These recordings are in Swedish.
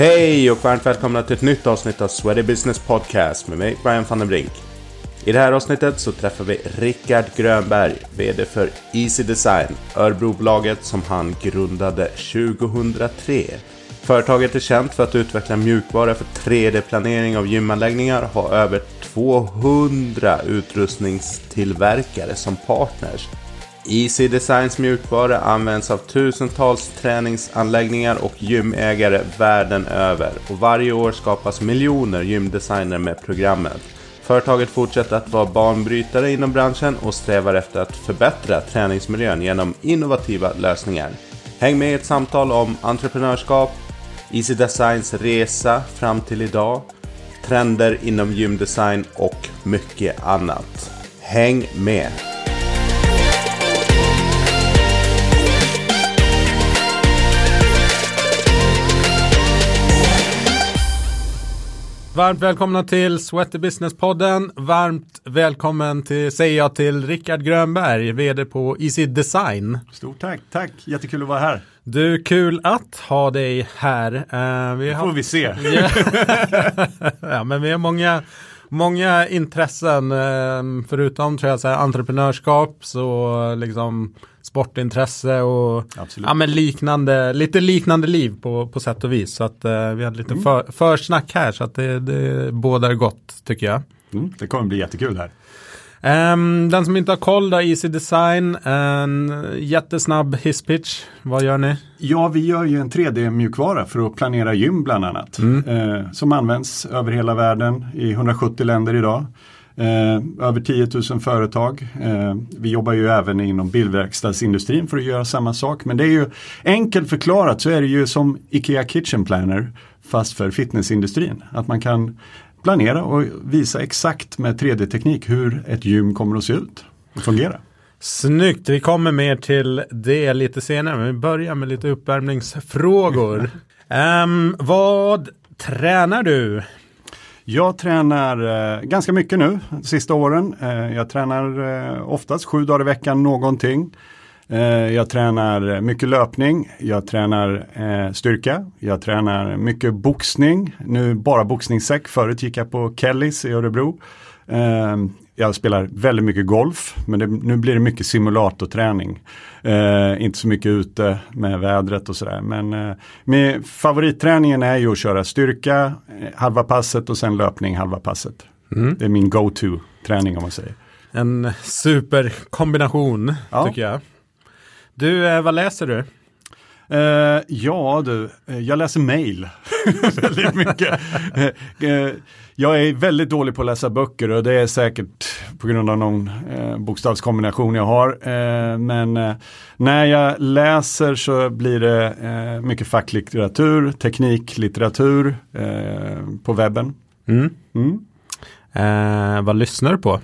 Hej och varmt välkomna till ett nytt avsnitt av Sweaty Business Podcast med mig Brian van den Brink. I det här avsnittet så träffar vi Rickard Grönberg, VD för Easy Design, Örebrobolaget som han grundade 2003. Företaget är känt för att utveckla mjukvara för 3D-planering av gymanläggningar och har över 200 utrustningstillverkare som partners. Easy Designs mjukvara används av tusentals träningsanläggningar och gymägare världen över och varje år skapas miljoner gymdesigner med programmet. Företaget fortsätter att vara banbrytare inom branschen och strävar efter att förbättra träningsmiljön genom innovativa lösningar. Häng med i ett samtal om entreprenörskap, Easy Designs resa fram till idag, trender inom gymdesign och mycket annat. Häng med! Varmt välkomna till Sweaty Business-podden. Varmt välkommen till, säger jag till Rickard Grönberg, vd på Easy Design. Stort tack, tack. Jättekul att vara här. Du, kul att ha dig här. Uh, vi har... får vi se. ja, men vi har många, många intressen, uh, förutom tror jag, så här, entreprenörskap, så liksom sportintresse och ja, men liknande, lite liknande liv på, på sätt och vis. Så att uh, vi hade lite mm. för, försnack här så att det, det bådar gott tycker jag. Mm, det kommer bli jättekul här. Um, den som inte har koll då, Easy Design, en jättesnabb hisspitch. Vad gör ni? Ja, vi gör ju en 3D-mjukvara för att planera gym bland annat. Mm. Eh, som används över hela världen i 170 länder idag. Eh, över 10 000 företag. Eh, vi jobbar ju även inom bilverkstadsindustrin för att göra samma sak. Men det är ju enkelt förklarat så är det ju som IKEA Kitchen Planner fast för fitnessindustrin. Att man kan planera och visa exakt med 3D-teknik hur ett gym kommer att se ut och fungera. Snyggt, vi kommer mer till det lite senare, men vi börjar med lite uppvärmningsfrågor. um, vad tränar du? Jag tränar eh, ganska mycket nu, de sista åren. Eh, jag tränar eh, oftast sju dagar i veckan någonting. Eh, jag tränar mycket löpning, jag tränar eh, styrka, jag tränar mycket boxning. Nu bara boxningssäck, förut gick jag på Kellys i Örebro. Eh, Eh, jag spelar väldigt mycket golf, men det, nu blir det mycket simulatorträning. Eh, inte så mycket ute med vädret och sådär. Men eh, med favoritträningen är ju att köra styrka eh, halva passet och sen löpning halva passet. Mm. Det är min go-to träning om man säger. En superkombination ja. tycker jag. Du, eh, vad läser du? Uh, ja du, jag läser mail väldigt mycket. Jag är väldigt dålig på att läsa böcker och det är säkert på grund av någon bokstavskombination jag har. men när jag läser så blir det mycket facklitteratur, tekniklitteratur på webben. Mm. Mm. vad lyssnar du på?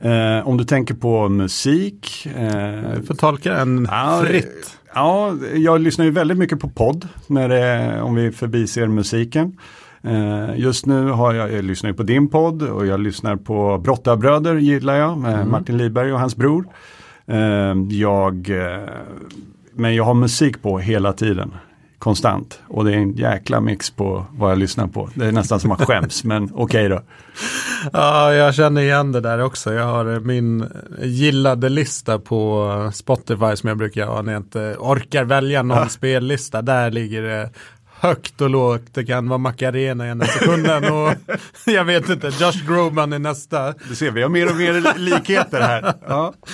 Eh, om du tänker på musik. Eh, du får tolka den ja, fritt. Ja, jag lyssnar ju väldigt mycket på podd när det, om vi förbiser musiken. Eh, just nu har jag, jag lyssnar på din podd och jag lyssnar på Brottabröder gillar jag med mm. Martin Liberg och hans bror. Eh, jag, eh, men jag har musik på hela tiden konstant. Och det är en jäkla mix på vad jag lyssnar på. Det är nästan som att skäms, men okej okay då. Ja, jag känner igen det där också. Jag har min gillade lista på Spotify som jag brukar ha när jag inte orkar välja någon ja. spellista. Där ligger det högt och lågt. Det kan vara Macarena i ena sekunden och jag vet inte, Josh Groban i nästa. Du ser, vi har mer och mer likheter här. Ja.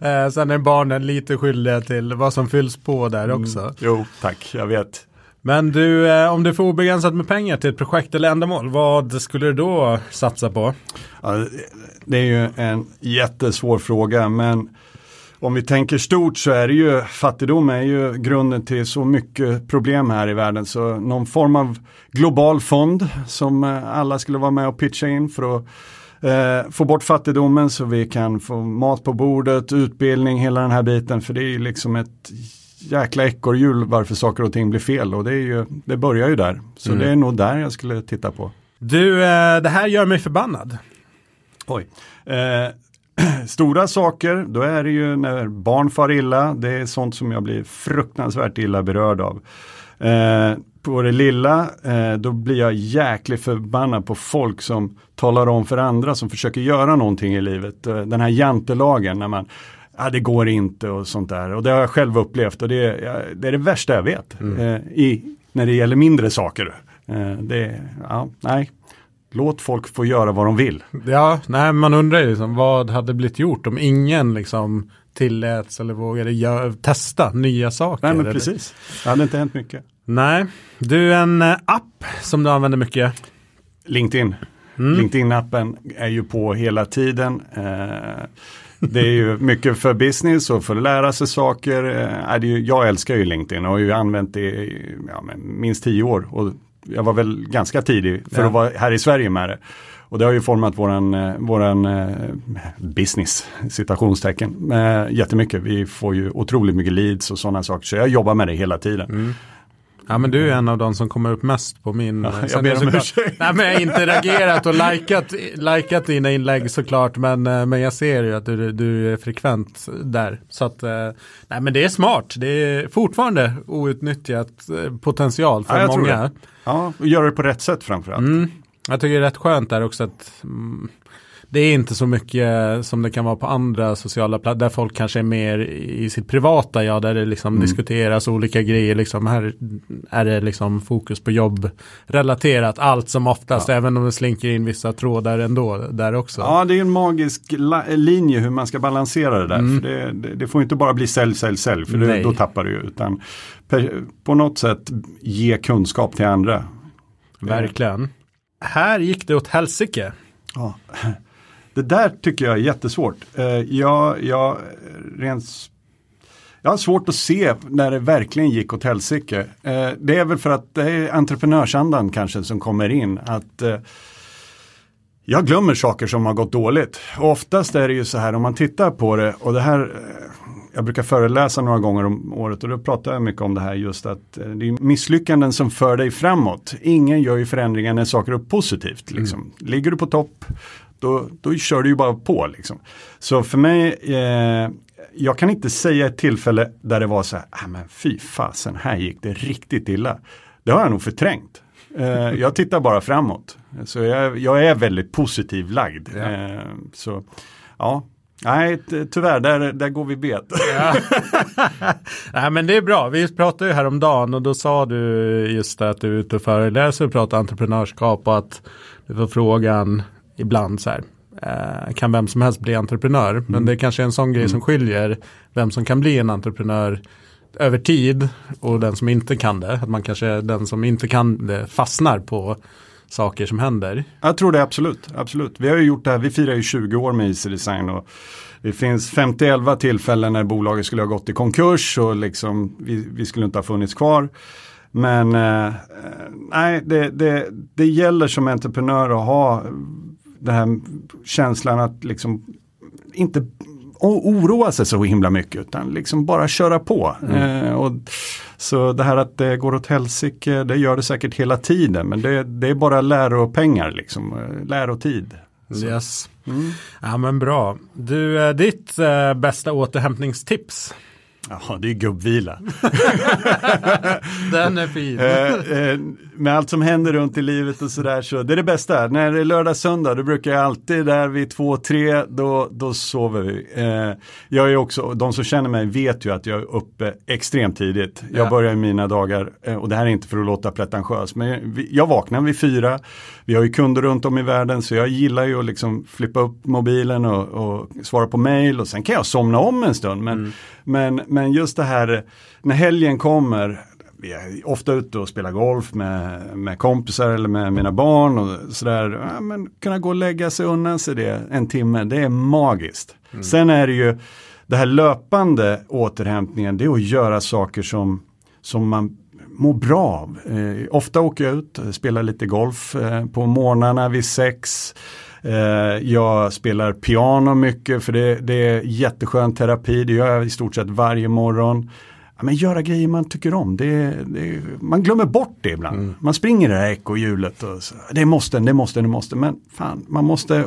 Eh, sen är barnen lite skyldiga till vad som fylls på där mm. också. Jo, tack, jag vet. Men du, eh, om du får obegränsat med pengar till ett projekt eller ändamål, vad skulle du då satsa på? Ja, det är ju en jättesvår fråga, men om vi tänker stort så är det ju fattigdom är ju grunden till så mycket problem här i världen. Så någon form av global fond som eh, alla skulle vara med och pitcha in för att eh, få bort fattigdomen så vi kan få mat på bordet, utbildning, hela den här biten. För det är ju liksom ett jäkla ekorrhjul varför saker och ting blir fel och det, är ju, det börjar ju där. Så mm. det är nog där jag skulle titta på. Du, eh, det här gör mig förbannad. Oj. Eh, stora saker, då är det ju när barn far illa. Det är sånt som jag blir fruktansvärt illa berörd av. Eh, på det lilla, eh, då blir jag jäkligt förbannad på folk som talar om för andra som försöker göra någonting i livet. Eh, den här jantelagen när man Ja, det går inte och sånt där. Och det har jag själv upplevt och det, är det, är det värsta jag vet. Mm. Eh, i, när det gäller mindre saker. Eh, det, ja, nej. Låt folk få göra vad de vill. Ja, nej, man undrar ju liksom, vad hade blivit gjort om ingen liksom tilläts eller vågade gör, testa nya saker. Nej, men precis. Det hade inte hänt mycket. Nej, du en eh, app som du använder mycket? LinkedIn. Mm. LinkedIn-appen är ju på hela tiden. Eh, det är ju mycket för business och för att lära sig saker. Eh, jag älskar ju LinkedIn och har ju använt det i minst tio år. Och jag var väl ganska tidig för ja. att vara här i Sverige med det. Och det har ju format våran, eh, våran eh, business, citationstecken, eh, jättemycket. Vi får ju otroligt mycket leads och sådana saker. Så jag jobbar med det hela tiden. Mm. Ja men du är en av de som kommer upp mest på min. Ja, jag ber om ursäkt. Nej men jag har interagerat och likat, likat dina inlägg såklart. Men, men jag ser ju att du, du är frekvent där. Så att, nej men det är smart. Det är fortfarande outnyttjat potential för ja, många. Ja, och göra det på rätt sätt framförallt. Mm. Jag tycker det är rätt skönt där också att mm, det är inte så mycket som det kan vara på andra sociala platser där folk kanske är mer i sitt privata, ja, där det liksom mm. diskuteras olika grejer. Liksom, här är det liksom fokus på jobb relaterat allt som oftast, ja. även om det slinker in vissa trådar ändå där också. Ja, det är en magisk linje hur man ska balansera det där. Mm. För det, det, det, får inte bara bli sälj, sälj, sälj, för det, då tappar du ju. Utan per, på något sätt ge kunskap till andra. Verkligen. Här gick det åt helsike. Ja. Det där tycker jag är jättesvårt. Eh, jag, jag, rent, jag har svårt att se när det verkligen gick åt helsike. Eh, det är väl för att det är entreprenörsandan kanske som kommer in. Att eh, jag glömmer saker som har gått dåligt. Och oftast är det ju så här om man tittar på det och det här jag brukar föreläsa några gånger om året och då pratar jag mycket om det här just att det är misslyckanden som för dig framåt. Ingen gör ju förändringar när saker är positivt. Liksom. Mm. Ligger du på topp, då, då kör du ju bara på. Liksom. Så för mig, eh, jag kan inte säga ett tillfälle där det var så här, ah, men fy fasen, här gick det riktigt illa. Det har jag nog förträngt. Eh, jag tittar bara framåt. Så jag, jag är väldigt positiv lagd. Ja. Eh, så ja, Nej, tyvärr, där, där går vi bet. Ja. Nej, men det är bra. Vi pratade ju häromdagen och då sa du just att du är ute och föreläser och pratar entreprenörskap och att du får frågan ibland så här. Eh, kan vem som helst bli entreprenör? Mm. Men det kanske är en sån grej mm. som skiljer vem som kan bli en entreprenör över tid och den som inte kan det. Att man kanske, den som inte kan det fastnar på saker som händer. Jag tror det absolut. absolut. Vi har ju gjort det här, vi firar ju 20 år med Easy Design och det finns 50 tillfällen när bolaget skulle ha gått i konkurs och liksom vi, vi skulle inte ha funnits kvar. Men eh, nej, det, det, det gäller som entreprenör att ha den här känslan att liksom inte oroa sig så himla mycket utan liksom bara köra på. Mm. Eh, och, så det här att det går åt helsike, det gör det säkert hela tiden men det, det är bara läropengar liksom, eh, lärotid. Så. Yes. Mm. Ja men bra. Du, eh, ditt eh, bästa återhämtningstips? Ja, det är gubbvila. Den är fin. eh, eh, med allt som händer runt i livet och sådär så det är det bästa. När det är lördag söndag då brukar jag alltid där vid två, tre då, då sover vi. Eh, jag är också, de som känner mig vet ju att jag är uppe extremt tidigt. Jag ja. börjar mina dagar, och det här är inte för att låta pretentiös, men jag vaknar vid fyra. Vi har ju kunder runt om i världen så jag gillar ju att liksom flippa upp mobilen och, och svara på mail och sen kan jag somna om en stund. Men, mm. men, men just det här när helgen kommer, vi är ofta ute och spelar golf med, med kompisar eller med mina barn och sådär. Ja, men kunna gå och lägga sig undan sig det en timme, det är magiskt. Mm. Sen är det ju det här löpande återhämtningen, det är att göra saker som, som man mår bra av. Eh, ofta åker jag ut, spelar lite golf eh, på morgnarna vid sex. Eh, jag spelar piano mycket för det, det är jätteskön terapi, det gör jag i stort sett varje morgon ja, men göra grejer man tycker om. Det, det, man glömmer bort det ibland. Mm. Man springer det här ekorrhjulet och så, det måste, det måste, det måste. Men fan, man måste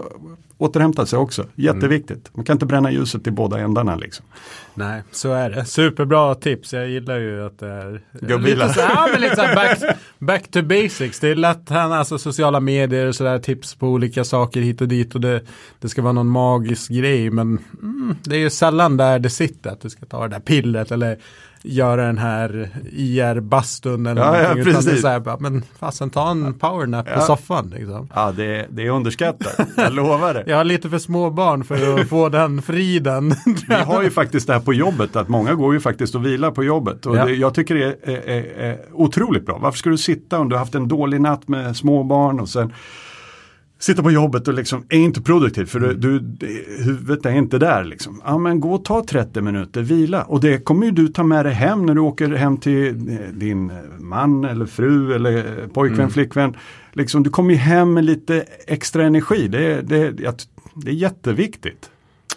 återhämta sig också. Jätteviktigt. Man kan inte bränna ljuset i båda ändarna liksom. Nej, så är det. Superbra tips. Jag gillar ju att det är lite så, ja, men lite så här back, back to basics. Det är lätt, här, alltså sociala medier och sådär, tips på olika saker hit och dit och det, det ska vara någon magisk grej. Men mm, det är ju sällan där det sitter, att du ska ta det där pillret eller göra den här IR-bastun eller Ja, ja, någonting. utan det är precis. så här, bara, men fasen ta en powernap på Ja. soffan liksom. Ja, det, det är underskattat. Jag lovar det. Jag har lite för små barn för att få den friden. Vi har ju faktiskt det här på jobbet, att många går ju faktiskt och vilar på jobbet. Och Ja. det, jag tycker det är, är, är, är otroligt bra. Varför ska du sitta om du har haft en dålig natt med små barn och sen sitta på jobbet och liksom är inte produktiv för du, du, det- huvudet är inte där. Liksom. Ja men gå och ta 30 minuter, vila. Och det kommer ju du ta med dig hem när du åker hem till eh, din man eller fru eller eh, pojkvän, flickvän. Liksom, du kommer ju hem med lite extra energi. Det, är- det, det är jätteviktigt.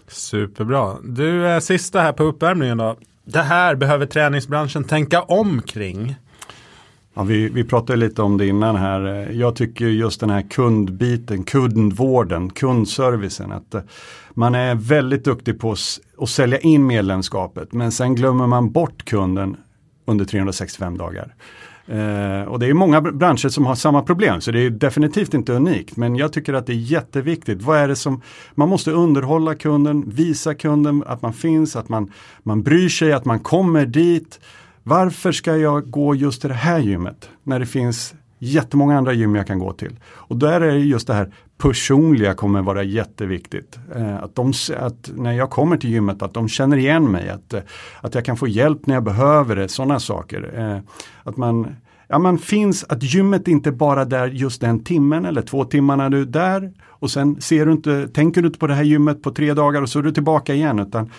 Superbra. Du, eh, sista här på uppvärmningen då. Det här behöver träningsbranschen tänka om kring. Ja, vi, vi pratade lite om det innan här. Jag tycker just den här kundbiten, kundvården, kundservicen. Att eh, man är väldigt duktig på att sälja in medlemskapet. Men sen glömmer man bort kunden under 365 dagar. Eh, och det är många branscher som har samma problem. Så det är definitivt inte unikt. Men jag tycker att det är jätteviktigt. Vad är det som, man måste underhålla kunden, visa kunden att man finns, att man, man bryr sig, att man kommer dit. Varför ska jag gå just till det här gymmet när det finns jättemånga andra gym jag kan gå till? Och där är just det här personliga kommer vara jätteviktigt. Eh, att, de, att när jag kommer till gymmet att de känner igen mig, att, eh, att jag kan få hjälp när jag behöver det, sådana saker. Eh, att man, ja, man finns, att gymmet inte bara där just den timmen eller två timmarna du är där och sen ser du inte, tänker du inte på det här gymmet på tre dagar och så är du tillbaka igen. Utan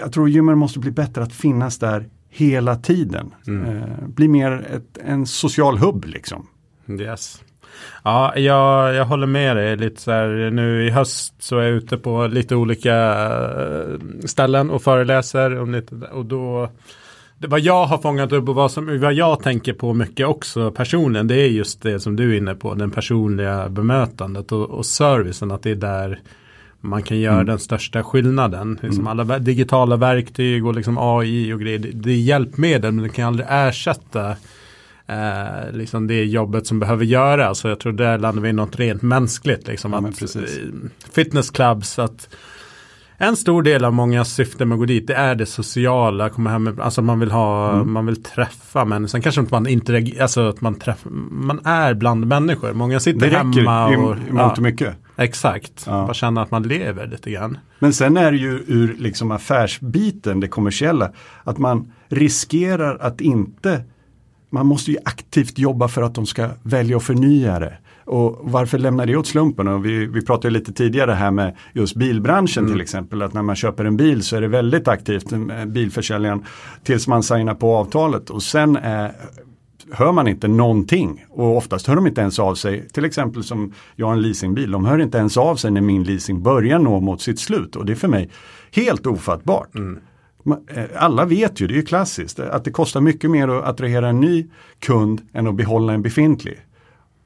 jag tror gymmen måste bli bättre att finnas där hela tiden. Eh, bli mer ett, en social hubb liksom. Yes. Ja, jag, jag håller med dig lite så här. Nu i höst så är jag ute på lite olika eh, ställen och föreläser. Om lite, och då, det, vad jag har fångat upp och vad, som, vad jag tänker på mycket också personligen. Det är just det som du är inne på. Den personliga bemötandet och, och servicen. Att det är där man kan göra den största skillnaden. Liksom Alla ver- digitala verktyg och liksom AI och grejer. Det, det är hjälpmedel men det kan aldrig ersätta eh, liksom det jobbet som behöver göras. Så jag tror där landar vi i något rent mänskligt. Liksom, Ja, att, eh, fitnessclubs, att en stor del av många syften med att gå dit det är det sociala, komma hem med, alltså man vill ha, Mm. man vill träffa människor. Sen kanske inte man interagerar, alltså att man träffar, man är bland människor. Många sitter Det hemma räcker och, i, i mångt och mycket. Exakt, Ja. bara känna att man lever lite grann. Men sen är det ju ur liksom affärsbiten, det kommersiella, att man riskerar att inte man måste ju aktivt jobba för att de ska välja att förnya det. Och varför lämnar det åt slumpen? Och vi, vi pratade lite tidigare här med just bilbranschen till exempel. Att när man köper en bil så är det väldigt aktivt, eh, bilförsäljaren, tills man signar på avtalet. Och sen är, hör man inte någonting. Och oftast hör de inte ens av sig. Till exempel som jag har en leasingbil. De hör inte ens av sig när min leasing börjar nå mot sitt slut. Och det är för mig helt ofattbart. Ma- eh, Alla vet ju, det är ju klassiskt, att det kostar mycket mer att attrahera en ny kund än att behålla en befintlig.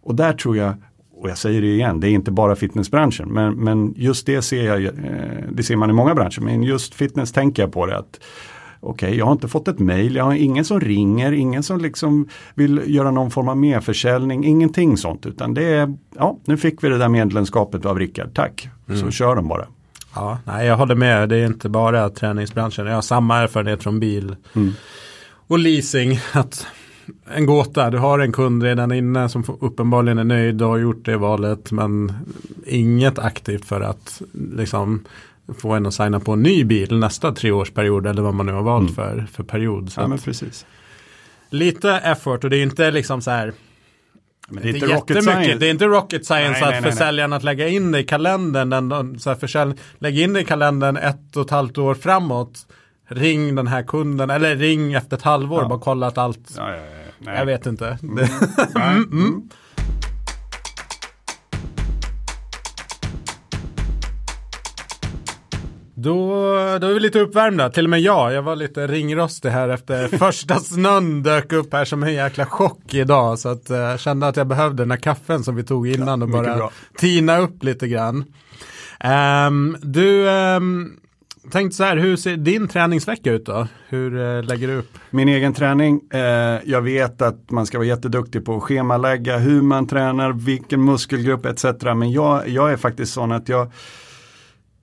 Och där tror jag, och jag säger det igen, det är inte bara fitnessbranschen, men, men just det ser jag, eh, det ser man i många branscher, men just fitness tänker jag på det att Okej, jag har inte fått ett mail, jag har ingen som ringer, ingen som liksom vill göra någon form av merförsäljning, ingenting sånt. Utan det är, ja, nu fick vi det där medlemskapet av Rickard, tack. Så kör de bara. Ja, nej, jag håller med. Det är inte bara träningsbranschen. Jag har samma erfarenhet från bil och leasing. Att en gåta, du har en kund redan inne som uppenbarligen är nöjd. Du har gjort det valet men inget aktivt för att liksom få en att signa på en ny bil nästa treårsperiod eller vad man nu har valt för, för period. Så Ja, men precis. lite effort och det är inte liksom så här Men det är, inte rocket science. Det är inte rocket science Nej, att nej, nej, försäljaren att lägga in det i kalendern. Den, så här försälj, lägg in det i kalendern ett och ett halvt år framåt. Ring den här kunden eller ring efter ett halvår Ja. bara kolla att allt. Ja, ja, ja. Nej. Jag vet inte. Det, Nej. Mm. Då, då är vi lite uppvärmda. Till och med jag. Jag var lite ringrostig här efter första snön dök upp här som en jäkla chock idag. Så att, eh, jag kände att jag behövde den här kaffen som vi tog innan och mycket bara bra. tina upp lite grann. Um, du, um, tänkte så här, hur ser din träningsvecka ut då? Hur uh, lägger du upp? Min egen träning, eh, jag vet att man ska vara jätteduktig på att schemalägga hur man tränar, vilken muskelgrupp etc. Men jag, jag är faktiskt sån att jag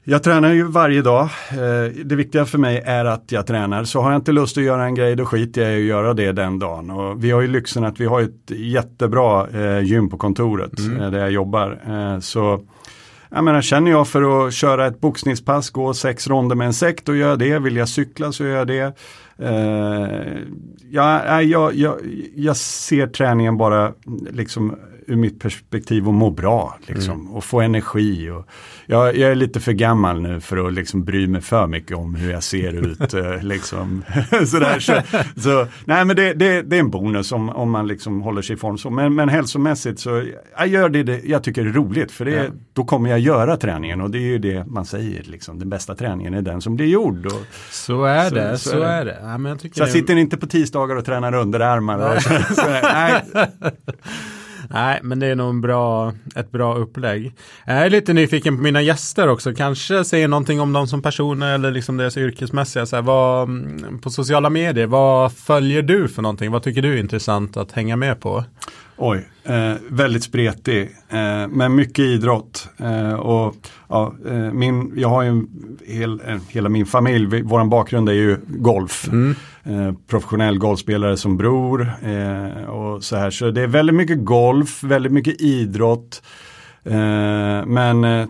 jag tränar ju varje dag. Eh, det viktiga för mig är att jag tränar. Så har jag inte lust att göra en grej då skiter jag i att göra det den dagen. Och vi har ju lyxen att vi har ett jättebra eh, gym på kontoret mm. Eh, där jag jobbar. Så jag menar, känner jag för att köra ett boxningspass, gå sex ronder med en sekt, då gör jag det. Vill jag cykla så gör jag det. Ja, jag, jag, jag ser träningen bara liksom ur mitt perspektiv att må bra liksom, mm. och få energi. Och, jag, jag, är lite för gammal nu för att liksom bry mig för mycket om hur jag ser ut. Eh, liksom. Sådär, så, så, nej men det, det, det, är en bonus om, om man liksom håller sig i form så. Men, men hälsomässigt så jag gör det, det jag tycker är roligt för det, ja. då kommer jag göra träningen och det är ju det man säger. Liksom. Den bästa träningen är den som blir gjord. Och, så är det. Så, så är det. Ja, men jag så jag sitter inte på tisdagar och tränar underarmar. Så, nej. Nej, men det är nog bra, ett bra upplägg. Jag är lite nyfiken på mina gäster också. Kanske säger någonting om dem som personer eller liksom deras yrkesmässiga. Så här, vad, mm, på sociala medier, vad följer du för någonting? Vad tycker du är intressant att hänga med på? Oj, eh, väldigt spretig, eh, men mycket idrott. Eh, och, ja, eh, min, jag har ju hel, eh, hela min familj, vår bakgrund är ju golf. Mm. Eh, professionell golfspelare som bror och så här. Så det är väldigt mycket golf, väldigt mycket idrott. men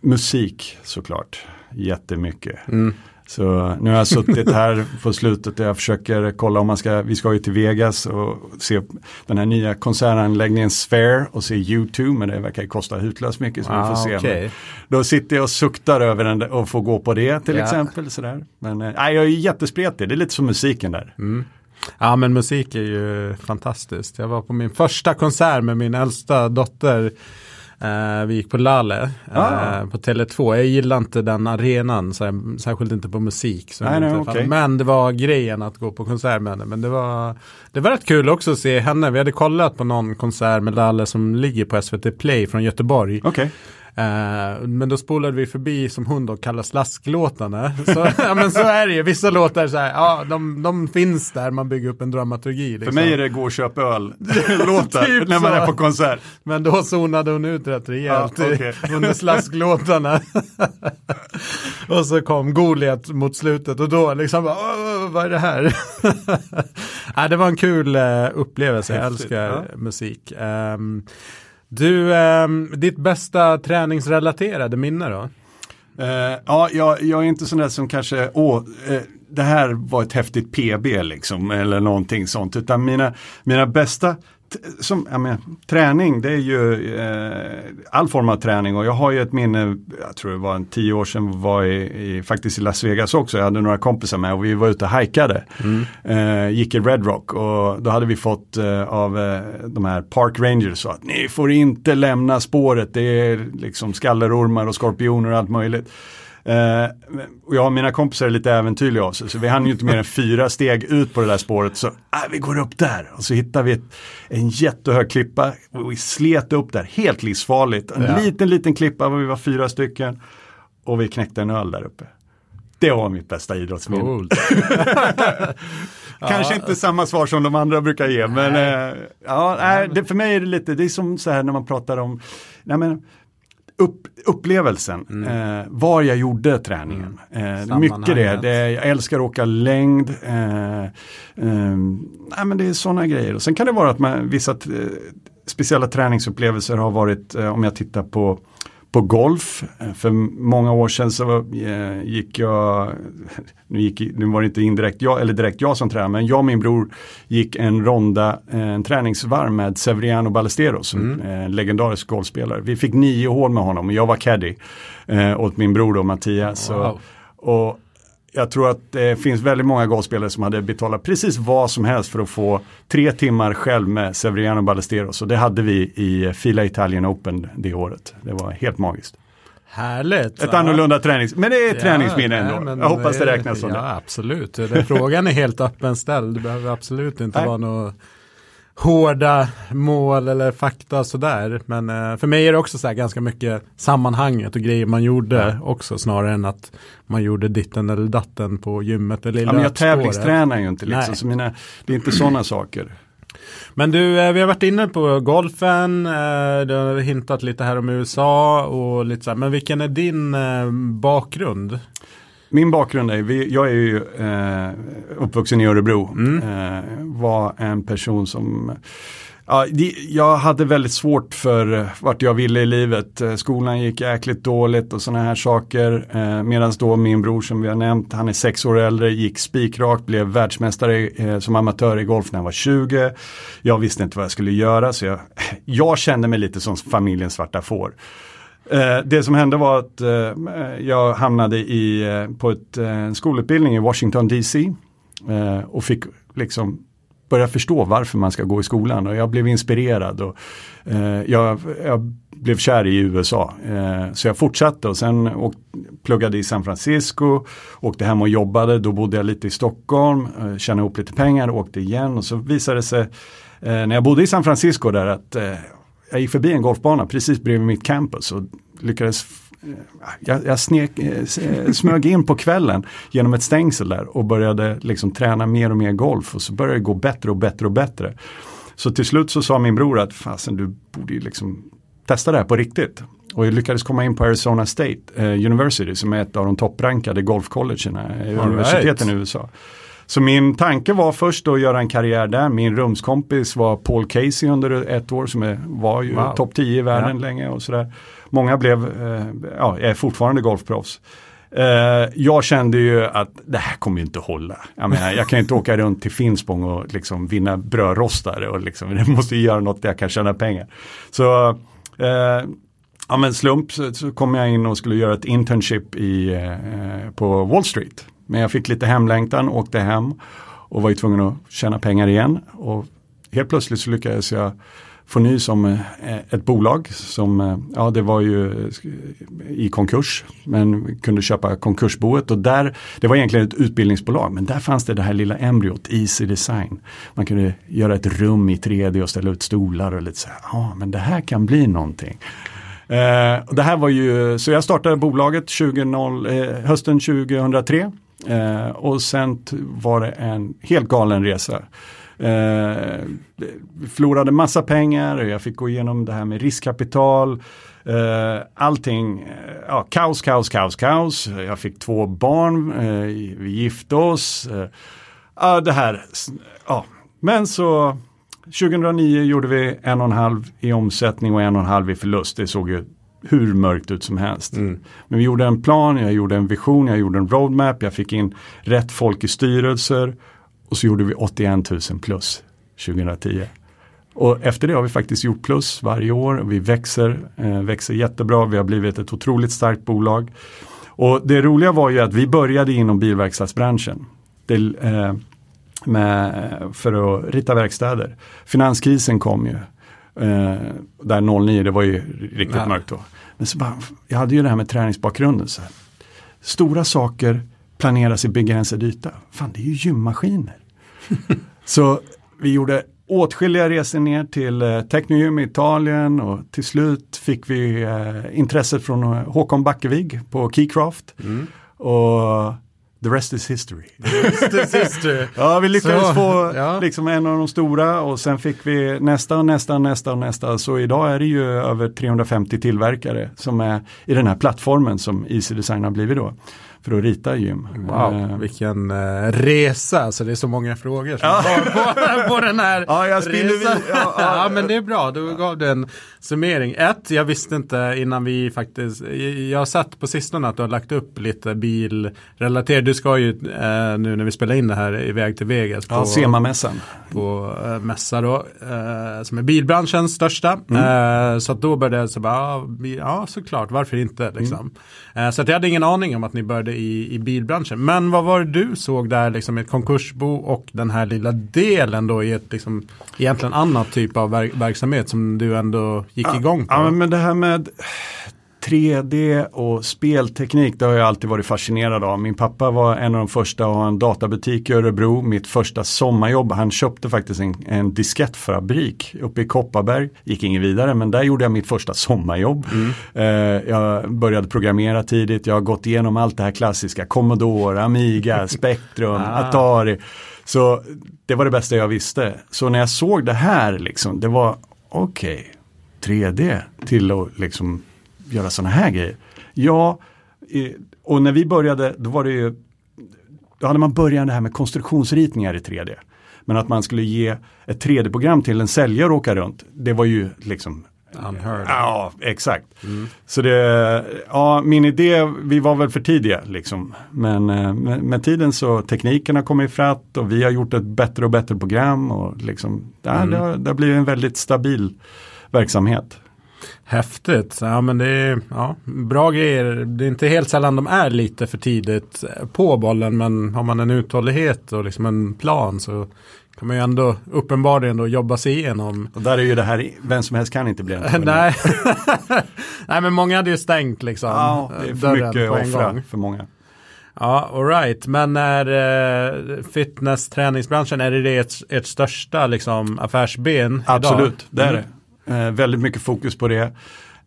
musik såklart, jättemycket. Mm. Så nu har jag suttit här på slutet och jag försöker kolla om man ska, vi ska ju till Vegas och se den här nya konsertanläggningen Sphere och se YouTube men det verkar kosta hutlöst mycket så ah, vi får se. Okay. Då sitter jag och suktar över den och får gå på det till ja. exempel. Sådär. Men äh, jag är jättespretig, det är lite som musiken där. Mm. Ja men musik är ju fantastiskt. Jag var på min första konsert med min äldsta dotter Uh, vi gick på Lale ah. uh, på Tele2. Jag gillar inte den arenan, så särskilt inte på musik. Nej, nej, okay. Men det var grejen att gå på konsert med henne. Men det var, det var rätt kul också att se henne. Vi hade kollat på någon konsert med Lale som ligger på SVT Play från Göteborg. Okay. Uh, men då spolade vi förbi som hon då kallar slasklåtarna. Så, ja, men så är det ju, vissa låtar så här, ja de, de finns där, man bygger upp en dramaturgi. Liksom. För mig är det gå och köp öl-låtar typ när man är på konsert. Men då zonade hon ut rätt rejält ja, okay. under slasklåtarna. och så kom Goliat mot slutet och då liksom, vad är det här? ja, det var en kul uh, upplevelse, jag älskar ja. musik. Um, du, eh, ditt bästa träningsrelaterade minne då? Eh, ja, jag, jag, är inte sån där som kanske, åh, eh, det här var ett häftigt PB liksom, eller någonting sånt. Utan mina, mina bästa som, jag menar, träning, det är ju eh, all form av träning och jag har ju ett minne, jag tror det var en tio år sedan, var i, i, faktiskt i Las Vegas också. Jag hade några kompisar med och vi var ute och hajkade. Mm. Eh, gick i Red Rock och då hade vi fått eh, av eh, de här Park Rangers så att ni får inte lämna spåret. Det är liksom skallerormar och skorpioner och allt möjligt. Uh, och jag och mina kompisar är lite äventyrliga av sig, så vi hann ju inte mer än fyra steg ut på det där spåret. Så uh, vi går upp där och så hittar vi ett, en jättehög klippa och vi slet upp där, helt livsfarligt. En ja. liten, liten klippa, vi var fyra stycken. Och vi knäckte en öl där uppe. Det var mitt bästa idrottsminne. Kanske ja. inte samma svar som de andra brukar ge, men, uh, ja, nej, det, för mig är det lite, det är som så här när man pratar om, nej men, upp, upplevelsen, mm. eh, var jag gjorde träningen. Mm. Eh, mycket det, det, jag älskar att åka längd. Eh, eh, nej, men det är sådana grejer. Och sen kan det vara att man, vissa eh, speciella träningsupplevelser har varit, eh, om jag tittar på på golf. För många år sedan så eh, gick jag, nu, gick, nu var det inte indirekt jag, eller direkt jag som tränade, men jag och min bror gick en ronda, eh, en träningsvarv med Severiano Ballesteros, mm. en legendarisk golfspelare. Vi fick nio hål med honom och jag var caddy eh, åt min bror då Mattias. Wow. Och, och jag tror att det finns väldigt många golfspelare som hade betalat precis vad som helst för att få tre timmar själv med Severiano Ballesteros. Och det hade vi i Fila Italian Open det året. Det var helt magiskt. Härligt. Ett va? annorlunda tränings... Men det är ja, träningsminne ändå. jag hoppas det räknas som ja, det. Absolut. Den frågan är helt öppen ställd. Det behöver absolut inte vara något hårda mål eller fakta sådär. Men eh, för mig är det också så ganska mycket sammanhanget och grejer man gjorde ja. också snarare än att man gjorde ditten eller datten på gymmet eller i ja, men Jag tävlingstränar ju inte liksom, så mina, det är inte sådana saker. Men du, eh, vi har varit inne på golfen, eh, du har hintat lite här om USA och lite så här, men vilken är din eh, bakgrund? Min bakgrund är, jag är ju eh, uppvuxen i Örebro. Mm. Eh, var en person som Ja, jag hade väldigt svårt för vart jag ville i livet. Eh, skolan gick jäkligt dåligt och sådana här saker. Eh, Medan då min bror som vi har nämnt, han är sex år äldre, gick spikrakt, blev världsmästare eh, som amatör i golf när han var 20. Jag visste inte vad jag skulle göra så jag, jag kände mig lite som familjens svarta får. Eh, det som hände var att eh, jag hamnade i, eh, på ett, en skolutbildning i Washington DC eh, och fick liksom börja förstå varför man ska gå i skolan. Och jag blev inspirerad och jag, jag, blev kär i USA. så jag fortsatte och sen åk, pluggade i San Francisco, åkte hem och jobbade, då bodde jag lite i Stockholm, tjänade ihop lite pengar, åkte igen. Och så visade det sig när jag bodde i San Francisco där att jag gick förbi en golfbana precis bredvid mitt campus och lyckades eh, jag, jag snek, eh, smög in på kvällen genom ett stängsel där och började liksom träna mer och mer golf och så började det gå bättre och bättre och bättre. Så till slut så sa min bror att fasen du borde ju liksom testa det här på riktigt. Och jag lyckades komma in på Arizona State eh, University som är ett av de topprankade golfcollegena, eh, universiteten i USA. Så min tanke var först att göra en karriär där. Min rumskompis var Paul Casey under ett år som är, var ju wow. topp 10 i världen ja. länge och sådär. Många blev, eh, ja, är fortfarande golfproffs. Eh, jag kände ju att det här kommer ju inte hålla. Jag, menar, jag kan inte åka runt till Finspång och liksom vinna brödrostare och liksom, det måste ju göra något där jag kan tjäna pengar. Så eh, ja, men slump så, så kom jag in och skulle göra ett internship i, eh, på Wall Street. Men jag fick lite hemlängtan, åkte hem och var ju tvungen att tjäna pengar igen. Och helt plötsligt så lyckades jag få ny som eh, ett bolag som, eh, ja det var ju eh, i konkurs, men kunde köpa konkursboet och där, det var egentligen ett utbildningsbolag, men där fanns det det här lilla embryot, Easy Design. Man kunde göra ett rum i 3D och ställa ut stolar och lite så här, ja men det här kan bli någonting. Eh, det här var ju, så jag startade bolaget 20, eh, hösten 2003 Eh, och sen var det en helt galen resa. Eh, förlorade massa pengar, jag fick gå igenom det här med riskkapital. Eh, allting, eh, ja, kaos, kaos, kaos, kaos. Jag fick två barn, eh, vi gifte oss. Eh, ja, det här, ja. Men så 2009 gjorde vi en och en halv i omsättning och en och en halv i förlust. Det såg ju hur mörkt ut som helst. Mm. Men vi gjorde en plan, jag gjorde en vision, jag gjorde en roadmap, jag fick in rätt folk i styrelser och så gjorde vi 81 000 plus 2010. Och efter det har vi faktiskt gjort plus varje år. Vi växer, eh, växer jättebra, vi har blivit ett otroligt starkt bolag. Och det roliga var ju att vi började inom bilverkstadsbranschen. Det, eh, med, för att rita verkstäder. Finanskrisen kom ju Eh, där 09, det var ju riktigt ja. mörkt då. Men så bara, jag hade ju det här med träningsbakgrunden. Så här. Stora saker planeras i begränsad yta. Fan, det är ju gymmaskiner. så vi gjorde åtskilliga resor ner till eh, Technogym i Italien och till slut fick vi eh, intresset från eh, Håkon Backevig på Keycraft. Mm. Och The rest is history. Rest is history. ja, vi lyckades så, få ja. liksom en av de stora och sen fick vi nästa och nästa och nästa och nästa. Så idag är det ju över 350 tillverkare som är i den här plattformen som Easy Design har blivit då för att rita gym. Wow, uh, vilken uh, resa, alltså det är så många frågor som ja. på, på den här ja, jag resan. Ja, ja, men det är bra, du gav du en summering. Ett, jag visste inte innan vi faktiskt, jag har sett på sistone att du har lagt upp lite bilrelaterat, du ska ju uh, nu när vi spelar in det här iväg till Vegas. På, ja, SEMA-mässan. På uh, mässa då, som är bilbranschens största. Mm. så att då började jag så bara, ja såklart, varför inte liksom. Mm. Så att jag hade ingen aning om att ni började i, i bilbranschen. Men vad var det du såg där liksom ett konkursbo och den här lilla delen då i ett liksom egentligen annat typ av verk verksamhet som du ändå gick igång på? Ja men det här med 3D och spelteknik, det har jag alltid varit fascinerad av. Min pappa var en av de första att ha en databutik i Örebro. Mitt första sommarjobb, han köpte faktiskt en, en diskettfabrik uppe i Kopparberg. Gick inget vidare, men där gjorde jag mitt första sommarjobb. Mm. Uh, jag började programmera tidigt, jag har gått igenom allt det här klassiska. Commodore, Amiga, Spectrum, ah. Atari. Så det var det bästa jag visste. Så när jag såg det här, liksom, det var okej, okay, 3D till att liksom göra sådana här grejer. Ja, och när vi började då var det ju, då hade man börjat det här med konstruktionsritningar i 3D. Men att man skulle ge ett 3D-program till en säljare att åka runt, det var ju liksom Unheard. Ja, exakt. Mm. Så det, ja, min idé, vi var väl för tidiga liksom. Men eh, med, med tiden så tekniken har kommit ifatt och vi har gjort ett bättre och bättre program och liksom, ja, mm. det, har, det har blivit en väldigt stabil verksamhet. Häftigt. Ja, men det är ja, bra grejer. Det är inte helt sällan de är lite för tidigt på bollen. Men har man en uthållighet och liksom en plan så kan man ju ändå uppenbarligen då jobba sig igenom. Och där är ju det här, vem som helst kan inte bli en Nej. Nej, men många hade ju stängt liksom. Ja, det är för mycket att offra för många. Ja, alright. Men är eh, fitness träningsbranschen, är det ert, ert största liksom, affärsben? Absolut, idag? det är det. Eh, väldigt mycket fokus på det.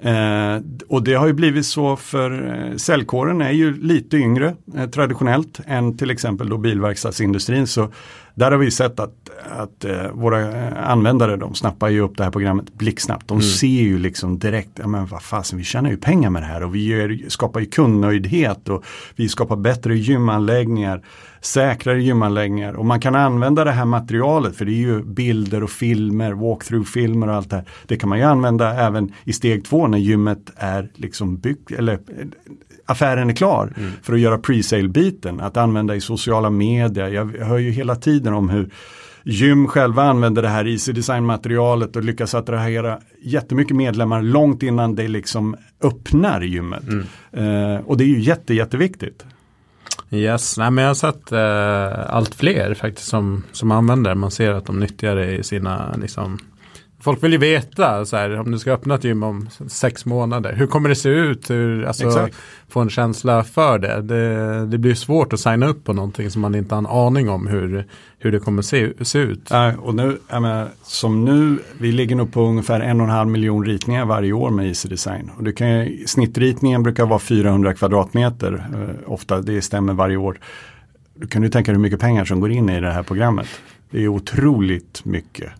Eh, och det har ju blivit så för eh, säljkåren är ju lite yngre eh, traditionellt än till exempel då bilverkstadsindustrin. Så där har vi sett att, att eh, våra användare de snappar ju upp det här programmet blixtsnabbt. De mm. ser ju liksom direkt, ja men vad fasen vi tjänar ju pengar med det här och vi gör, skapar ju kundnöjdhet och vi skapar bättre gymanläggningar, säkrare gymanläggningar och man kan använda det här materialet för det är ju bilder och filmer, walkthrough-filmer och allt det här. Det kan man ju använda även i steg två när gymmet är liksom byggt, eller affären är klar mm. för att göra pre-sale-biten, att använda i sociala medier. Jag hör ju hela tiden om hur gym själva använder det här Easy Design-materialet och lyckas attrahera jättemycket medlemmar långt innan det liksom öppnar gymmet. Mm. Eh, och det är ju jätte, jätteviktigt. Yes, nej men jag har sett eh, allt fler faktiskt som, som använder Man ser att de nyttjar det i sina liksom, Folk vill ju veta så här, om du ska öppna ett gym om sex månader. Hur kommer det se ut? Hur, alltså, få en känsla för det. det. det. blir svårt att signa upp på någonting som man inte har en aning om hur, hur det kommer se, se ut. Ja, och nu, menar, som nu, vi ligger nog på ungefär en och en halv miljon ritningar varje år med Easy Design. Och det kan, snittritningen brukar vara 400 kvadratmeter. Eh, ofta, det stämmer varje år. Du kan du tänka dig hur mycket pengar som går in i det här programmet. Det är otroligt mycket.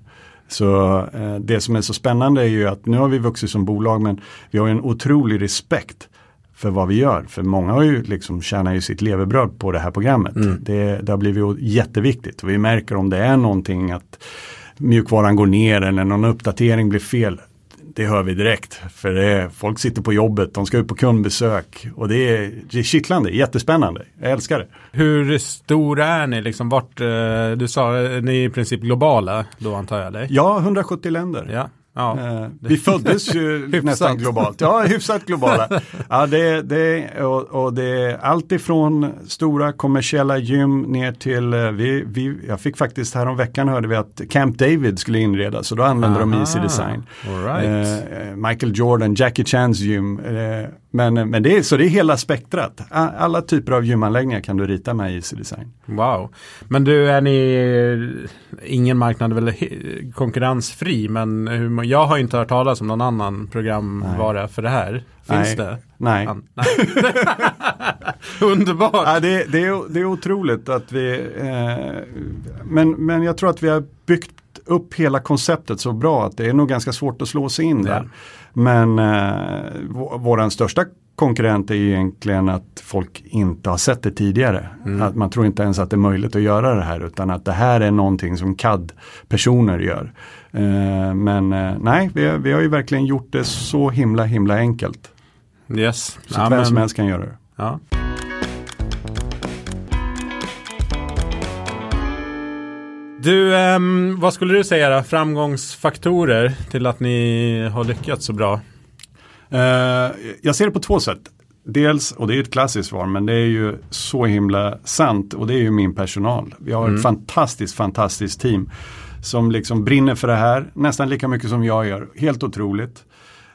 Så eh, det som är så spännande är ju att nu har vi vuxit som bolag men vi har en otrolig respekt för vad vi gör. För många har ju liksom tjänar ju sitt levebröd på det här programmet. Mm. Det, det har blivit jätteviktigt. Vi märker om det är någonting att mjukvaran går ner eller någon uppdatering blir fel det hör vi direkt. För är, folk sitter på jobbet, de ska ut på kundbesök och det är, det är kittlande, jättespännande. Jag älskar det. Hur stora är ni? Liksom vart, eh, du sa, ni är i princip globala då antar jag? Eller? Ja, 170 länder. Ja. Ja. Eh, vi föddes ju nästan globalt. Ja, hyfsat globala. Ja, det, det, och, och det är allt ifrån stora kommersiella gym ner till, eh, vi, vi, jag fick faktiskt härom veckan hörde vi att Camp David skulle inredas så då använder Aha. de Easy Design. Right. Eh, Michael Jordan, Jackie Chans gym. Eh, men, men det är, så det är hela spektrat. Alla typer av gymanläggningar kan du rita med Easy Design. Wow. Men du, är ni, ingen marknad är väl konkurrensfri, men hur, jag har inte hört talas om någon annan programvara för det här. Finns Nej. det? Nej. An Nej. Underbart. Ja, det, det, är, det är otroligt att vi, eh, men, men jag tror att vi har byggt upp hela konceptet så bra att det är nog ganska svårt att slå sig in där. Men eh, vår största konkurrent är egentligen att folk inte har sett det tidigare. Mm. Att man tror inte ens att det är möjligt att göra det här utan att det här är någonting som CAD-personer gör. Eh, men eh, nej, vi, vi har ju verkligen gjort det så himla himla enkelt. Yes. Så ja, vem som helst kan göra det. Ja. Du, um, vad skulle du säga då? Framgångsfaktorer till att ni har lyckats så bra? Uh, jag ser det på två sätt. Dels, och det är ett klassiskt svar, men det är ju så himla sant och det är ju min personal. Vi har mm. ett fantastiskt, fantastiskt team som liksom brinner för det här nästan lika mycket som jag gör. Helt otroligt.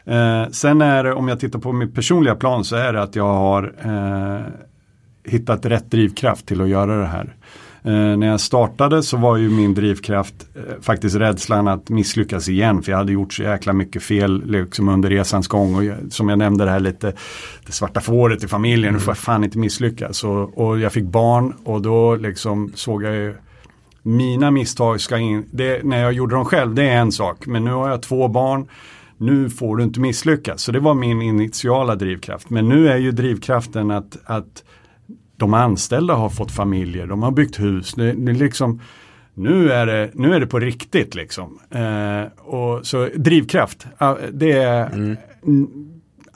Eh, sen är det, om jag tittar på mitt personliga plan så är det att jag har eh, hittat rätt drivkraft till att göra det här. Eh, när jag startade så var ju min drivkraft eh, faktiskt rädslan att misslyckas igen. För jag hade gjort så jäkla mycket fel liksom under resans gång. Och jag, som jag nämnde det här lite, det svarta fåret i familjen, nu får jag fan inte misslyckas. Och, och jag fick barn och då liksom såg jag ju mina misstag ska in, det, när jag gjorde dem själv, det är en sak. Men nu har jag två barn, nu får du inte misslyckas. Så det var min initiala drivkraft. Men nu är ju drivkraften att, att de anställda har fått familjer, de har byggt hus. Det, det liksom, nu, är det, nu är det på riktigt liksom. Eh, och, så drivkraft, det är mm.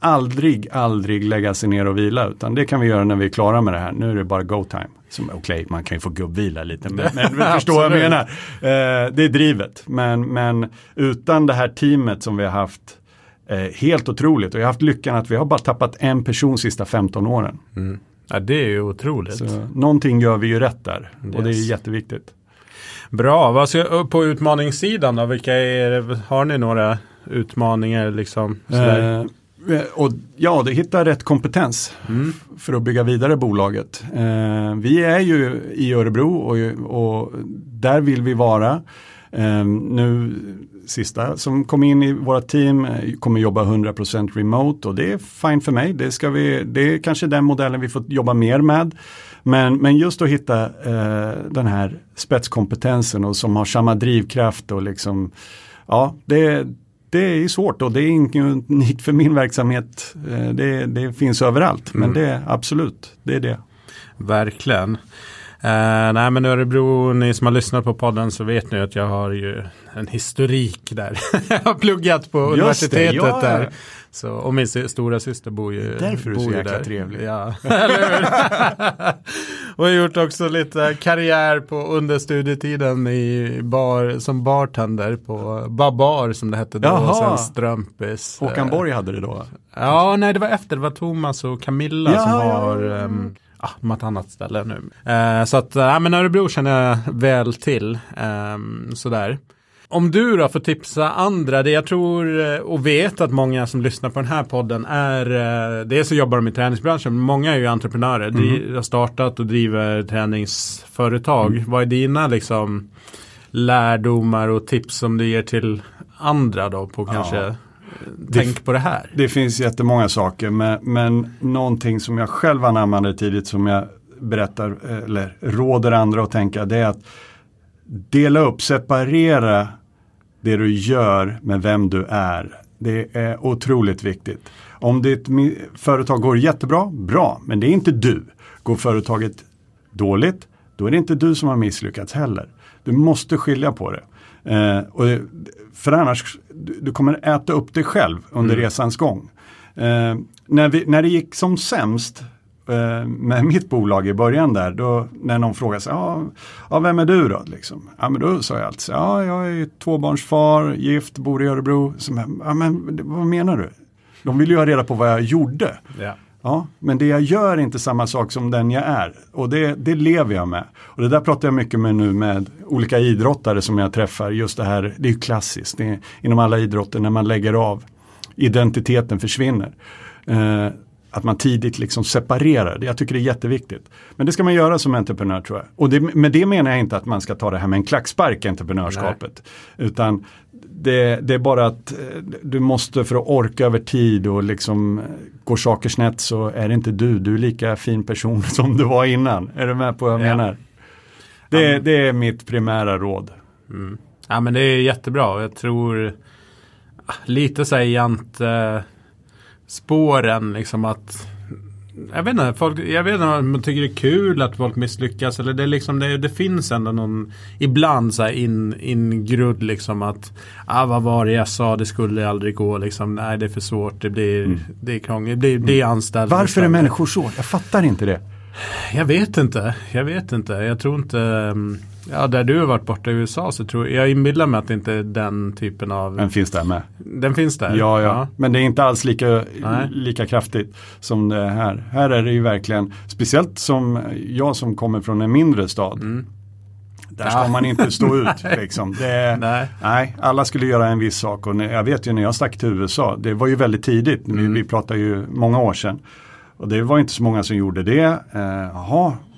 Aldrig, aldrig lägga sig ner och vila. Utan det kan vi göra när vi är klara med det här. Nu är det bara go time. Okej, okay, man kan ju få gubbvila lite, men, men förstår vad jag menar. Eh, det är drivet, men, men utan det här teamet som vi har haft eh, helt otroligt och jag har haft lyckan att vi har bara tappat en person sista 15 åren. Mm. Ja, det är ju otroligt. Så, någonting gör vi ju rätt där yes. och det är jätteviktigt. Bra, vad ska, på utmaningssidan då? Vilka är, har ni några utmaningar liksom? Eh, och, ja, det hittar rätt kompetens mm. för att bygga vidare bolaget. Eh, vi är ju i Örebro och, och där vill vi vara. Eh, nu sista som kom in i våra team eh, kommer jobba 100% remote och det är fine för mig. Det, ska vi, det är kanske den modellen vi får jobba mer med. Men, men just att hitta eh, den här spetskompetensen och som har samma drivkraft och liksom ja, det, det är svårt och det är inte unikt för min verksamhet. Eh, det, det finns överallt men mm. det är absolut, det är det. Verkligen. Uh, nej men Örebro, ni som har lyssnat på podden så vet ni att jag har ju en historik där. jag har pluggat på Just universitetet det, ja. där. Så, och min stora syster bor ju Därför är du så jäkla där. trevlig. Ja, och har gjort också lite karriär på under studietiden i bar, som bartender på Babar som det hette då. Jaha. Och sen Strömpis. Håkan Borg hade det då? Ja, nej det var efter. Det var Thomas och Camilla ja, som har um, ah, de har ett annat ställe nu. Eh, så att, ja men Örebro känner jag väl till. Eh, sådär. Om du då får tipsa andra, det jag tror eh, och vet att många som lyssnar på den här podden är, eh, dels så jobbar de i träningsbranschen, men många är ju entreprenörer, mm. har startat och driver träningsföretag. Mm. Vad är dina liksom lärdomar och tips som du ger till andra då på kanske ja. Tänk det, på det här. Det finns jättemånga saker men, men någonting som jag själv anammade tidigt som jag berättar eller råder andra att tänka det är att dela upp, separera det du gör med vem du är. Det är otroligt viktigt. Om ditt företag går jättebra, bra, men det är inte du. Går företaget dåligt, då är det inte du som har misslyckats heller. Du måste skilja på det. Eh, och för annars, du, du, kommer äta upp dig själv under mm. resans gång. Eh, när, vi, när det gick som sämst med mitt bolag i början där, då när någon frågade sig, ja, ja vem är du då? Liksom. Ja men då sa jag alltså, ja jag är tvåbarnsfar, gift, bor i Örebro. Som, ja men vad menar du? De vill ju ha reda på vad jag gjorde. Ja. Ja, men det jag gör är inte samma sak som den jag är. Och det, det lever jag med. Och det där pratar jag mycket med nu med olika idrottare som jag träffar. Just det här, det är ju klassiskt det är, inom alla idrotter när man lägger av. Identiteten försvinner. Eh, att man tidigt liksom separerar det. Jag tycker det är jätteviktigt. Men det ska man göra som entreprenör tror jag. Och det, med det menar jag inte att man ska ta det här med en klackspark, entreprenörskapet. Nej. Utan det, det, är bara att eh, du måste för att orka över tid och liksom eh, går saker snett så är det inte du, du är lika fin person som du var innan. Är du med på vad jag ja. menar? Det, det är mitt primära råd. Mm. Ja men det är jättebra. Jag tror ah, lite så här jante spåren liksom att jag vet inte, folk, jag vet inte om man tycker det är kul att folk misslyckas. Eller det, liksom, det, det finns ändå någon, ibland så här in, ingrudd liksom att, ah, vad var det jag sa, det skulle aldrig gå liksom. Nej, det är för svårt, det blir, mm. det är krångligt, det blir, mm. det är anställd. Varför är människor så? Jag fattar inte det. Jag vet inte, jag vet inte. Jag tror inte, um, Ja, där du har varit borta i USA så tror jag, jag inbillar mig att det inte är den typen av... Den finns där med. Den finns där? Ja, ja. ja. Men det är inte alls lika, lika kraftigt som det är här. Här är det ju verkligen, speciellt som jag som kommer från en mindre stad. Mm. Där ska man inte stå ut. Liksom. Det, Nej. nej. alla skulle göra en viss sak och jag vet ju när jag stack till USA, det var ju väldigt tidigt, vi, Mm. vi pratar ju många år sedan. Och det var inte så många som gjorde det. Eh,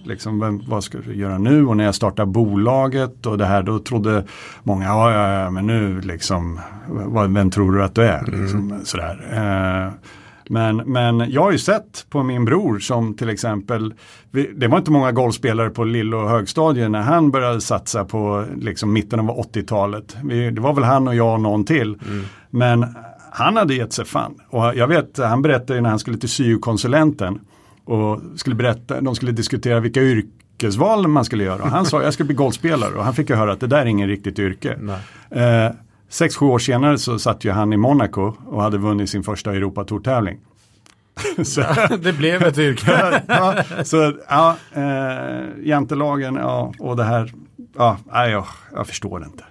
liksom, vem, vad ska vi göra nu? Och när jag startade bolaget och det här, då trodde många, ja, ja, ja men nu liksom, vad, vem tror du att du är? Liksom, sådär. Eh, men, men jag har ju sett på min bror som till exempel, det var inte många golfspelare på Lillo och högstadiet när han började satsa på liksom mitten av 80-talet. Vi, det var väl han och jag och någon till. Men han hade gett sig fan. Och jag vet, han berättade när han skulle till syokonsulenten och skulle berätta, de skulle diskutera vilka yrkesval man skulle göra. Och han sa, jag ska bli golfspelare och han fick ju höra att det där är ingen riktigt yrke. Eh, sex, sju år senare så satt ju han i Monaco och hade vunnit sin första Europatourtävling. så, Det blev ett yrke. ja, så ja, eh, jantelagen ja, och det här, ja, jag, jag förstår det inte.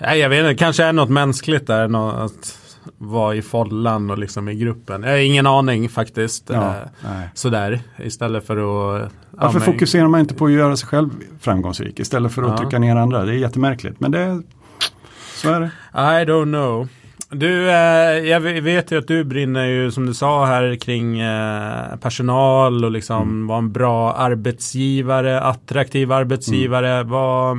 Nej. Jag vet inte. Kanske är något mänskligt där. nå- Att vara i follan och liksom i gruppen. Jag har ingen aning faktiskt. Ja, Eh. Sådär. Istället för att... Varför ja, men- fokuserar man inte på att göra sig själv framgångsrik istället för att Ja. trycka ner andra? Det är jättemärkligt, men det, så är det. I don't know. Du, eh, jag vet ju att du brinner ju som du sa här kring eh, personal och liksom Mm. vara en bra arbetsgivare, attraktiv arbetsgivare. Mm. Vad,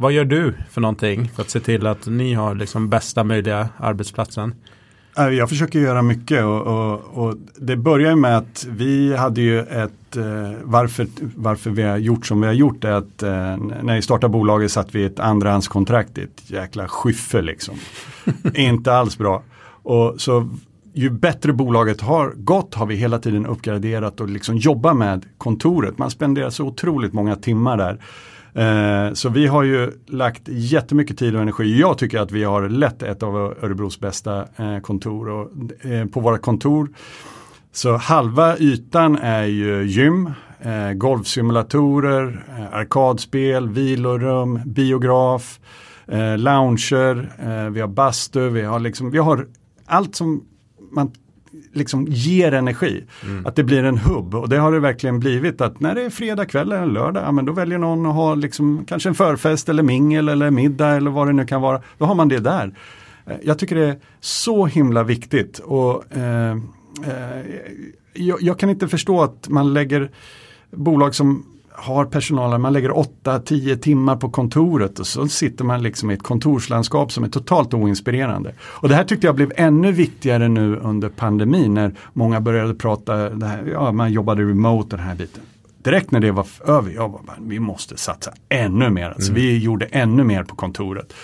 vad gör du för någonting för att se till att ni har liksom bästa möjliga arbetsplatsen? Äh, Jag försöker göra mycket och, och, och det börjar med att vi hade ju ett, eh, varför, varför vi har gjort som vi har gjort är att eh, när vi startade bolaget satt vi ett andrahandskontrakt i ett jäkla skyffe liksom. Inte alls bra. Och så ju bättre bolaget har gått har vi hela tiden uppgraderat och liksom jobba med kontoret. Man spenderar så otroligt många timmar där. Eh, så vi har ju lagt jättemycket tid och energi. Jag tycker att vi har lett ett av Örebros bästa eh, kontor. Och, eh, på våra kontor så halva ytan är ju gym, eh, golfsimulatorer, eh, arkadspel, vilorum, biograf, eh, lounger, eh, vi har bastu, vi har, liksom, vi har allt som man liksom ger energi. Att det blir en hubb och det har det verkligen blivit att när det är fredag kväll eller lördag, ja, men då väljer någon att ha liksom, kanske en förfest eller mingel eller middag eller vad det nu kan vara. Då har man det där. Eh, Jag tycker det är så himla viktigt och eh, eh, jag, jag kan inte förstå att man lägger bolag som har personal, man lägger 8-10 timmar på kontoret och så sitter man liksom i ett kontorslandskap som är totalt oinspirerande. Och det här tyckte jag blev ännu viktigare nu under pandemin när många började prata, det här, ja, man jobbade remote den här biten. Direkt när det var över, jag bara, vi måste satsa ännu mer. Alltså, Vi gjorde ännu mer på kontoret.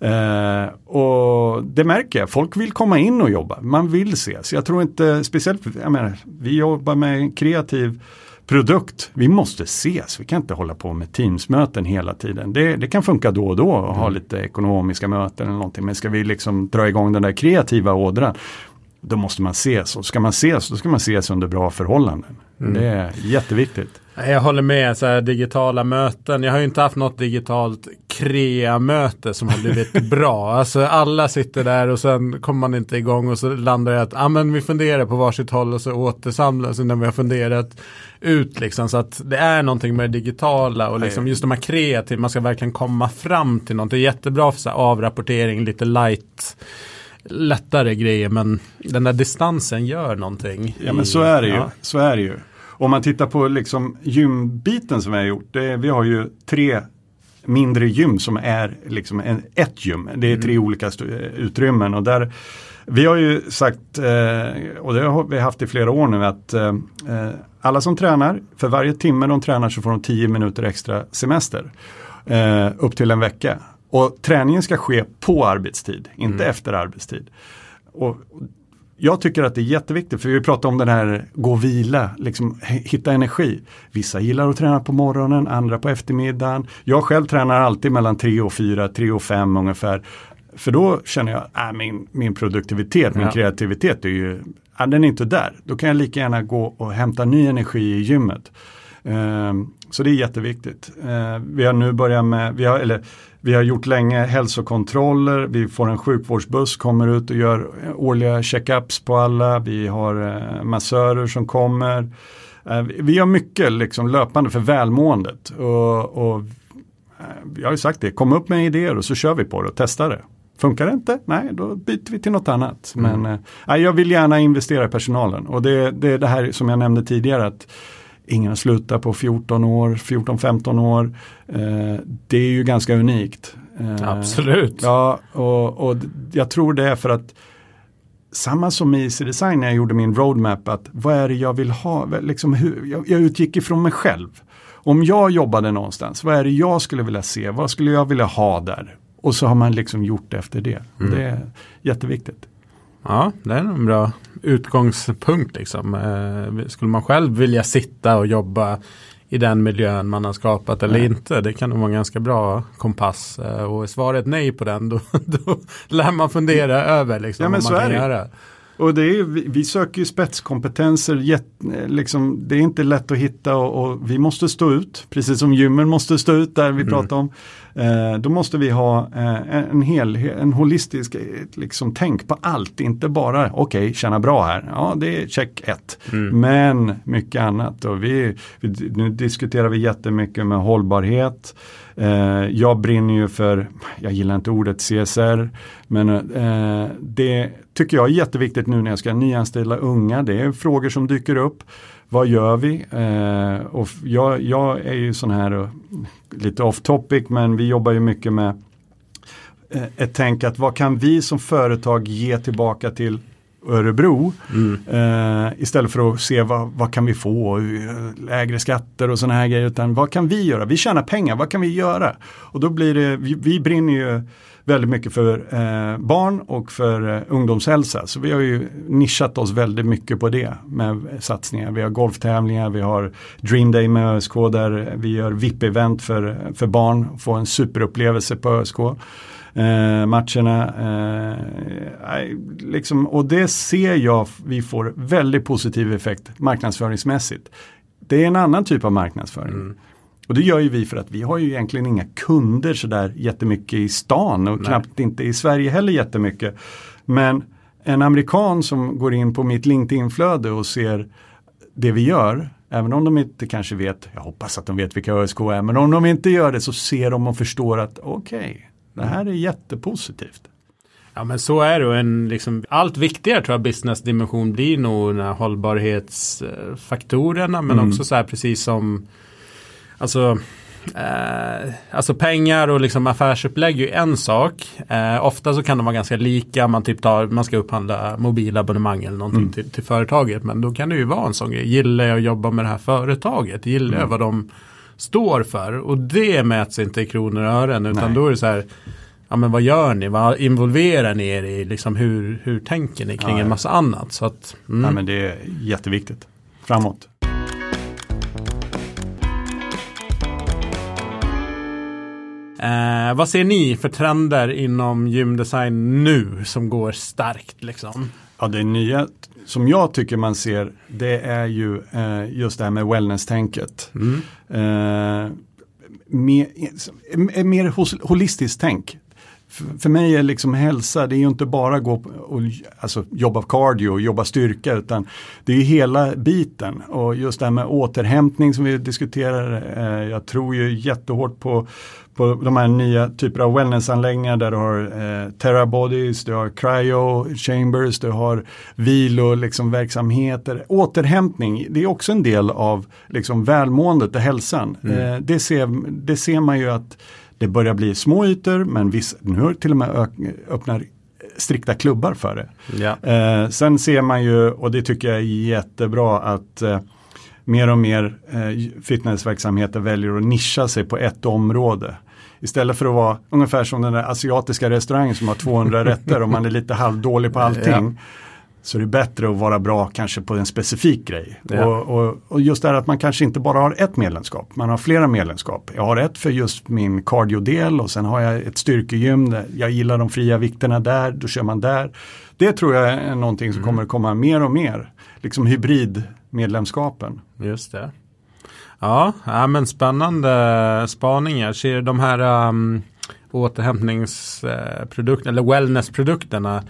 Eh, och det märker jag, folk vill komma in och jobba, man vill ses. Jag tror inte, speciellt, jag menar, vi jobbar med kreativ produkt. Vi måste ses, vi kan inte hålla på med teamsmöten hela tiden. Det, det kan funka då och då och ha lite ekonomiska möten eller någonting. Men ska vi liksom dra igång den där kreativa ådran, då måste man ses. Och ska man ses, då ska man ses under bra förhållanden. Det är jätteviktigt. Jag håller med, så här, digitala möten. Jag har ju inte haft något digitalt krea-möte som har blivit bra. Alltså alla sitter där och sen kommer man inte igång och så landar det att ah, men vi funderar på varsitt håll och så återsamlas när vi har funderat ut. Liksom. Så att det är någonting med det digitala och liksom, just de här kreativa, man ska verkligen komma fram till något. Det är jättebra för så här, avrapportering, lite light lättare grejer men den där distansen gör någonting. Ja men så är det ju. ja. Så är det ju. Om man tittar på liksom gymbiten som vi har gjort. Det, vi har ju tre mindre gym som är liksom en, ett gym. Det är tre olika stu- utrymmen och där vi har ju sagt, eh, och det har vi haft i flera år nu, att eh, eh, alla som tränar, för varje timme de tränar så får de 10 minuter extra semester. Upp till en vecka. Och träningen ska ske på arbetstid, inte efter arbetstid. Och jag tycker att det är jätteviktigt, för vi pratar om den här gå och vila, liksom hitta energi. Vissa gillar att träna på morgonen, andra på eftermiddagen. Jag själv tränar alltid mellan 3 och 4, 3 och 5 ungefär. För då känner jag, äh, min, min produktivitet, min Ja. kreativitet är ju, äh, den är inte där. Då kan jag lika gärna gå och hämta ny energi i gymmet. Ehm, så det är jätteviktigt. Ehm, vi har nu börjat med, vi har, eller, vi har gjort länge hälsokontroller, vi får en sjukvårdsbuss, kommer ut och gör årliga checkups på alla, vi har eh, massörer som kommer. Eh, vi- vi gör mycket liksom löpande för välmåendet. Och, och, jag har ju sagt det, kom upp med idéer och så kör vi på det och testar det. Funkar det inte? Nej, då byter vi till något annat. Mm. Men eh, jag vill gärna investera i personalen och det är det, det, här som jag nämnde tidigare att ingen har slutat på 14 år, 14-15 år. Eh, det är ju ganska unikt. Eh, Absolut. Ja, och, och jag tror det är för att samma som i Easy Design när jag gjorde min roadmap, att vad är det jag vill ha? Liksom hur, jag, jag utgick ifrån mig själv. Om jag jobbade någonstans, vad är det jag skulle vilja se? Vad skulle jag vilja ha där? Och så har man liksom gjort det efter det. Mm. Det är jätteviktigt. Ja, det är en bra utgångspunkt. Liksom. Eh, skulle man själv vilja sitta och jobba i den miljön man har skapat eller nej. inte. Det kan nog vara en ganska bra kompass. Eh, och är svaret nej på den då, då lär man fundera över liksom, ja, men vad man kan göra. Och det är, vi, vi söker ju spetskompetenser, jätt, liksom, det är inte lätt att hitta och, och, vi måste stå ut, precis som gymmen måste stå ut där vi mm. pratar om. Eh, då måste vi ha eh, en, hel, en holistisk liksom, tänk på allt, inte bara okej, okay, känna bra här, ja det är check ett. Mm. Men mycket annat och vi, vi, nu diskuterar vi jättemycket med hållbarhet. Eh, jag brinner ju för, jag gillar inte ordet CSR, men eh, det tycker jag är jätteviktigt nu när jag ska nyanställa unga. Det är frågor som dyker upp. Vad gör vi? Eh, och jag, jag, är ju sån här, lite off topic, men vi jobbar ju mycket med ett tänk att vad kan vi som företag ge tillbaka till Örebro. Mm. Eh, istället för att se vad, vad kan vi få, lägre skatter och sådana här grejer. Utan vad kan vi göra? Vi tjänar pengar, vad kan vi göra? Och då blir det, vi, vi brinner ju väldigt mycket för eh, barn och för eh, ungdomshälsa. Så vi har ju nischat oss väldigt mycket på det med satsningar. Vi har golftävlingar, vi har Dream Day med ÖSK där vi gör VIP-event för, för barn, få en superupplevelse på ÖSK. Eh, matcherna. Eh, liksom, och det ser jag vi får väldigt positiv effekt marknadsföringsmässigt. Det är en annan typ av marknadsföring. Mm. Och det gör ju vi för att vi har ju egentligen inga kunder sådär jättemycket i stan och Nej. knappt inte i Sverige heller jättemycket. Men en amerikan som går in på mitt LinkedIn-flöde och ser det vi gör, även om de inte kanske vet, jag hoppas att de vet vilka ÖSK är, men om de inte gör det så ser de och förstår att okej, okay, det här är jättepositivt. Ja men så är det och en liksom, allt viktigare tror jag businessdimension blir nog den här hållbarhetsfaktorerna men mm. också så här precis som Alltså Eh, alltså pengar och liksom affärsupplägg är ju en sak. Eh, ofta så kan de vara ganska lika. Man, typ tar, man ska upphandla mobilabonnemang eller någonting mm. till, till, företaget. Men då kan det ju vara en sån grej. Gillar jag att jobba med det här företaget? Gillar mm. jag vad de står för? Och det mäts inte i kronor och ören. Utan Nej. då är det så här. Ja men vad gör ni? Vad involverar ni er i? Liksom hur, hur tänker ni kring ja, en massa annat? Så att, mm. ja, men det är jätteviktigt. Framåt. Eh, vad ser ni för trender inom gymdesign nu som går starkt? Liksom? Ja, det nya som jag tycker man ser det är ju eh, just det här med wellness-tänket. Mm. Eh, mer, mer holistiskt tänk. För, mig är liksom hälsa, det är ju inte bara gå och alltså, jobba cardio och jobba styrka utan det är hela biten. Och just det här med återhämtning som vi diskuterar, eh, jag tror ju jättehårt på på de här nya typer av wellnessanläggningar där du har eh, terabodies, du har cryo chambers, du har vilo liksom, verksamheter. Återhämtning, det är också en del av liksom, välmåendet och hälsan. Mm. Eh, det, ser, det ser man ju att det börjar bli små ytor men viss, nu har till och med öppnar strikta klubbar för det. Ja. Eh, sen ser man ju, och det tycker jag är jättebra, att eh, mer och mer eh, fitnessverksamheter väljer att nischa sig på ett område. Istället för att vara ungefär som den där asiatiska restaurangen som har 200 rätter och man är lite halvdålig på allting. Ja. Så det är bättre att vara bra kanske på en specifik grej. Ja. Och, och, och, just det här att man kanske inte bara har ett medlemskap, man har flera medlemskap. Jag har ett för just min cardio-del och sen har jag ett styrkegym, jag gillar de fria vikterna där, då kör man där. Det tror jag är någonting som mm. kommer komma mer och mer. Liksom hybridmedlemskapen. Just det. Ja, ja men spännande spaningar. Ser de här um, återhämtningsprodukterna eller wellnessprodukterna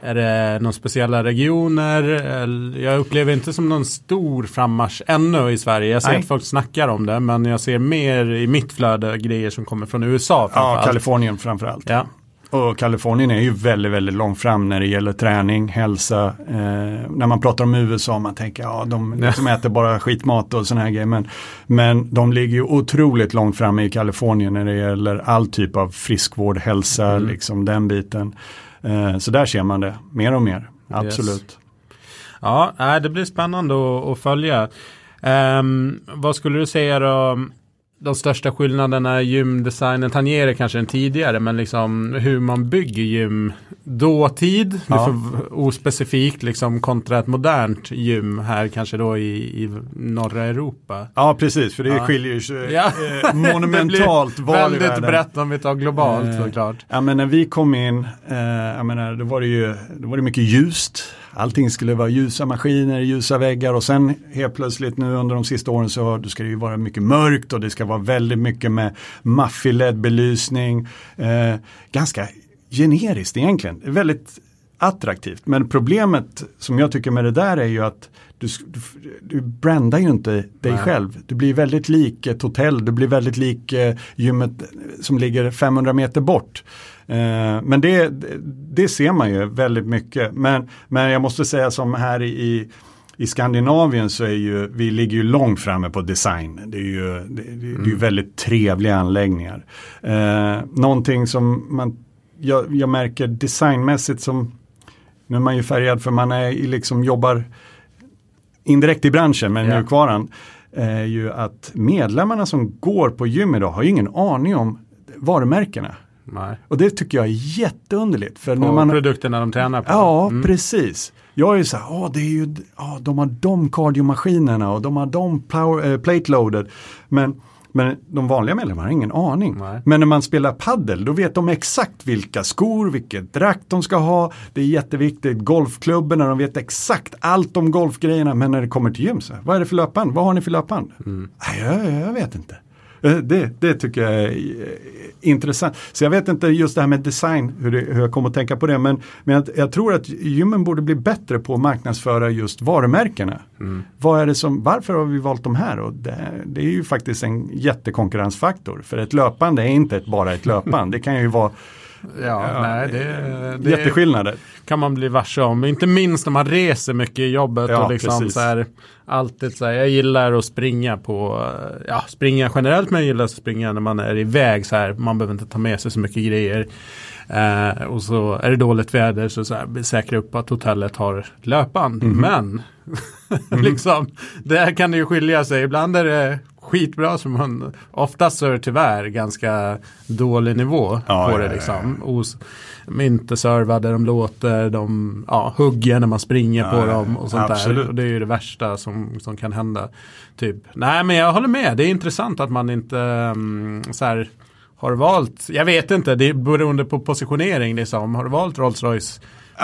Är det några speciella regioner? Jag upplever inte som någon stor frammarsch ännu i Sverige. Jag ser Nej. att folk snackar om det men jag ser mer i mitt flöde grejer som kommer från USA. Ja, Kalifornien framförallt. Ja. Och Kalifornien är ju väldigt, väldigt långt fram när det gäller träning, hälsa. Eh, när man pratar om USA, man tänker ja, de liksom äter bara skitmat och sådana här grejer. Men, men de ligger ju otroligt långt fram i Kalifornien när det gäller all typ av friskvård, hälsa, mm. liksom den biten. Eh, så där ser man det mer och mer, absolut. Yes. Ja, det blir spännande att, att följa. Um, vad skulle du säga då? De största skillnaderna i gymdesignen tangerar kanske den tidigare men liksom hur man bygger gym dåtid, ja. ospecifikt liksom kontra ett modernt gym här kanske då i, i norra Europa. Ja precis för det ja. skiljer sig ja. eh, monumentalt var Väldigt brett om vi tar globalt eh, såklart. Ja men när vi kom in, eh, jag menar då var det ju då var det mycket ljust allting skulle vara ljusa maskiner, ljusa väggar och sen helt plötsligt nu under de sista åren så ska det ju vara mycket mörkt och det ska vara väldigt mycket med maffig LED-belysning. Eh, ganska generiskt egentligen, väldigt attraktivt. Men problemet som jag tycker med det där är ju att du, du, du brandar ju inte dig Nej. själv. Du blir väldigt lik ett hotell, du blir väldigt lik eh, gymmet som ligger 500 meter bort. Eh, men det, det ser man ju väldigt mycket. Men, men jag måste säga som här i, i Skandinavien så är ju, vi ligger ju långt framme på design. Det är ju, det, det, det är ju mm. väldigt trevliga anläggningar. Eh, någonting som man, jag, jag, märker designmässigt som, nu är man ju färgad för man är liksom jobbar indirekt i branschen med yeah. mjukvaran. Är ju att medlemmarna som går på gym idag har ju ingen aning om varumärkena. Nej. Och det tycker jag är jätteunderligt. För när man, produkterna de tränar på. Ja, mm. precis. Jag är ju så här, oh, det är ju, oh, de har de kardiomaskinerna och de har de power, äh, plate loaded. Men, men de vanliga medlemmarna har ingen aning. Nej. Men när man spelar paddel då vet de exakt vilka skor, vilket drakt de ska ha. Det är jätteviktigt. Golfklubborna, de vet exakt allt om golfgrejerna. Men när det kommer till gym, så här, vad är det för löpband? Vad har ni för löpband? Mm. Nej, jag, jag vet inte. Eh, det, det tycker jag är eh, intressant. Så jag vet inte just det här med design, hur, det, hur jag kommer att tänka på det. Men, men jag, jag, tror att gymmen borde bli bättre på att marknadsföra just varumärkena. Mm. Vad är det som, varför har vi valt de här? Och det, det är ju faktiskt en jättekonkurrensfaktor. För ett löpande är inte ett, bara ett löpband. Det kan ju vara Ja, ja, nej, det, det jätteskillnader. kan man bli varse om. Inte minst när man reser mycket i jobbet. Ja, och liksom så här, alltid så här, jag gillar att springa på, ja springa generellt men jag gillar att springa när man är iväg så här. Man behöver inte ta med sig så mycket grejer. Eh, och så är det dåligt väder så, så här, säkra upp att hotellet har löpband. Mm. Men liksom, där kan det ju skilja sig. Ibland är det skitbra som man oftast så är det tyvärr ganska dålig nivå ja, på det liksom. Os, de är inte servade, de låter, de ja, hugger när man springer ja, på dem och sånt absolut. där. Och det är ju det värsta som, som kan hända. Typ. Nej men jag håller med, det är intressant att man inte um, så här, har valt, jag vet inte, det är beroende på positionering liksom. Har du valt Rolls Royce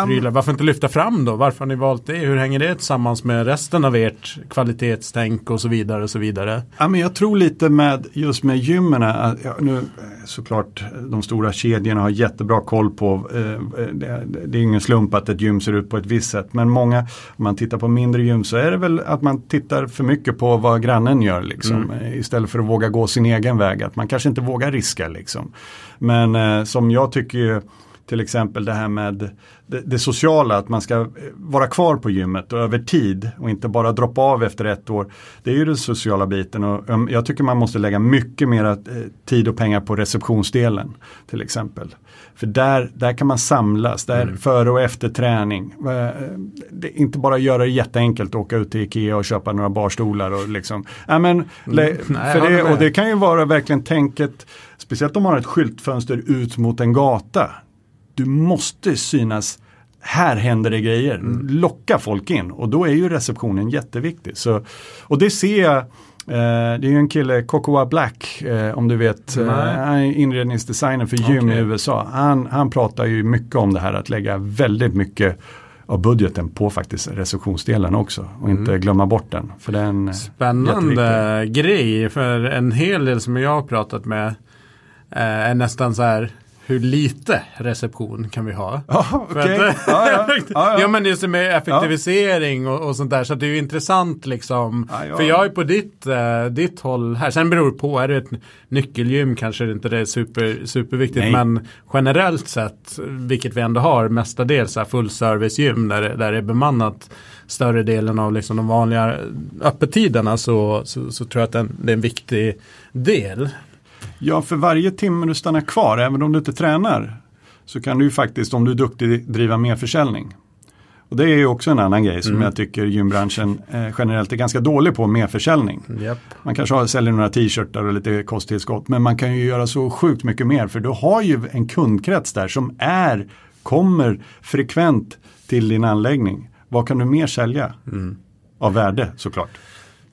prylar. Varför inte lyfta fram då? Varför har ni valt det? Hur hänger det tillsammans med resten av ert kvalitetstänk och så vidare och så vidare? Ja, men jag tror lite med just med gymmen, ja, nu såklart de stora kedjorna har jättebra koll på, eh, det, det, är ingen slump att ett gym ser ut på ett visst sätt, men många, om man tittar på mindre gym så är det väl att man tittar för mycket på vad grannen gör liksom, mm. istället för att våga gå sin egen väg, att man kanske inte vågar riska liksom. Men eh, som jag tycker till exempel det här med det, det, sociala, att man ska eh, vara kvar på gymmet och över tid och inte bara droppa av efter ett år. Det är ju den sociala biten och um, jag tycker man måste lägga mycket mer eh, tid och pengar på receptionsdelen till exempel. För där, där kan man samlas, där mm. före och efter träning. Eh, inte bara göra det jätteenkelt att åka ut till Ikea och köpa några barstolar och liksom. Ja, men, mm. Nej, för det, och det kan ju vara verkligen tänket, speciellt om man har ett skyltfönster ut mot en gata du måste synas här händer det grejer. Mm. Locka folk in och då är ju receptionen jätteviktig. Så, och det ser jag Eh, det är ju en kille, Cocoa Black, eh, om du vet, eh, han är inredningsdesigner för gym okay. i USA. Han, han pratar ju mycket om det här att lägga väldigt mycket av budgeten på faktiskt receptionsdelen också och mm. inte glömma bort den. För den Spännande grej, för en hel del som jag har pratat med är nästan så här hur lite reception kan vi ha? Ja, okej. att- Ja, ja. Ja, ja. men just med effektivisering och, och sånt där. Så det är ju intressant liksom. För jag är på ditt, eh, ditt håll här. Sen beror det på, är det ett nyckelgym kanske det inte det är super, superviktigt. Nej. Men generellt sett, vilket vi ändå har mestadels fullservicegym där, där det är bemannat större delen av liksom de vanliga öppettiderna så, så, så tror jag att den, det är en viktig del. Ja, för varje timme du stannar kvar, även om du inte tränar, så kan du ju faktiskt, om du är duktig, driva mer försäljning. Och det är ju också en annan grej som jag tycker gymbranschen eh, generellt är ganska dålig på, mer försäljning. Japp. Man kanske har, säljer några t-shirtar och lite kosttillskott, men man kan ju göra så sjukt mycket mer, för du har ju en kundkrets där som är, kommer frekvent till din anläggning. Vad kan du mer sälja? Av värde såklart.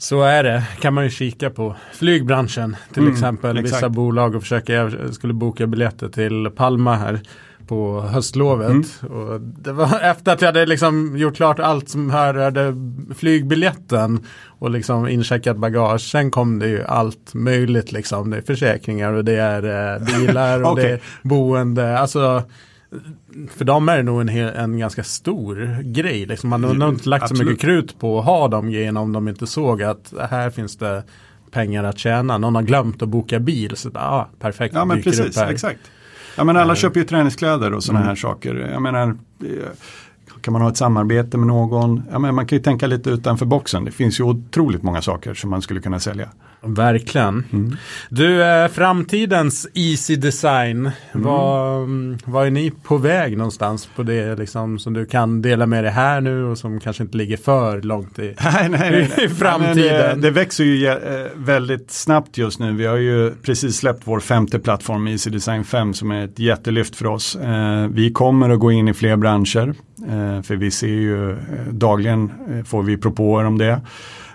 Så är det, kan man ju kika på flygbranschen till Mm, exempel. Vissa exakt. bolag och försöka, jag skulle boka biljetter till Palma här på höstlovet. Mm. Och det var efter att jag hade liksom gjort klart allt som hörde flygbiljetten och liksom incheckat bagage. Sen kom det ju allt möjligt liksom. Det är försäkringar och det är eh, bilar och Okej. det är boende. Alltså för dem är det nog en, hel, en ganska stor grej. Liksom. Man har nog inte lagt så mycket krut på att ha de grejerna om de inte såg att här finns det pengar att tjäna. Någon har glömt att boka bil. Så ah, perfekt. Ja men precis, exakt. Ja men alla Eh. köper ju träningskläder och sådana här saker. Jag menar, eh, kan man ha ett samarbete med någon? Ja, men man kan ju tänka lite utanför boxen. Det finns ju otroligt många saker som man skulle kunna sälja. Verkligen. Mm. Du, eh, framtidens easy design. Mm. Vad, mm, vad är ni på väg någonstans på det liksom, som du kan dela med dig här nu och som kanske inte ligger för långt i Nej, nej, nej. I framtiden. Ja, men det, det växer ju eh, väldigt snabbt just nu. Vi har ju precis släppt vår femte plattform, Easy Design 5, som är ett jättelyft för oss. Eh, vi kommer att gå in i fler branscher, eh, för vi ser ju eh, dagligen eh, får vi propåer om det.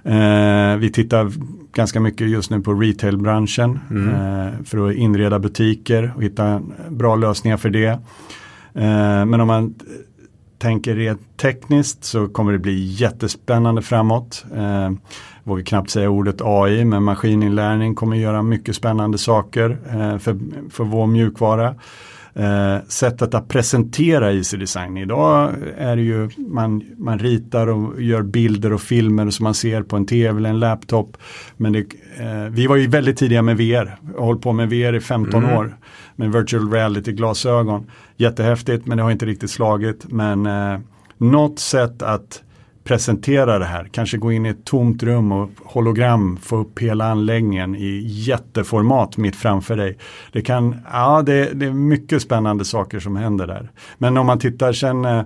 Eh, vi tittar ganska mycket just nu på retailbranschen eh, för att inreda butiker och hitta bra lösningar för det. Eh, men om man tänker rent tekniskt så kommer det bli jättespännande framåt. Eh, vågar knappt säga ordet AI men maskininlärning kommer göra mycket spännande saker eh, för, för vår mjukvara. Eh, sättet att presentera IC Design. Idag är det ju man, man ritar och gör bilder och filmer som man ser på en tv eller en laptop. Men det, eh, vi var ju väldigt tidiga med VR. Jag har hållit på med VR i 15 år. Med virtual reality glasögon. Jättehäftigt men det har inte riktigt slagit. Men eh, något sätt att presentera det här. Kanske gå in i ett tomt rum och hologram få upp hela anläggningen i jätteformat mitt framför dig. Det kan, ja det, det är mycket spännande saker som händer där. Men om man tittar sen eh,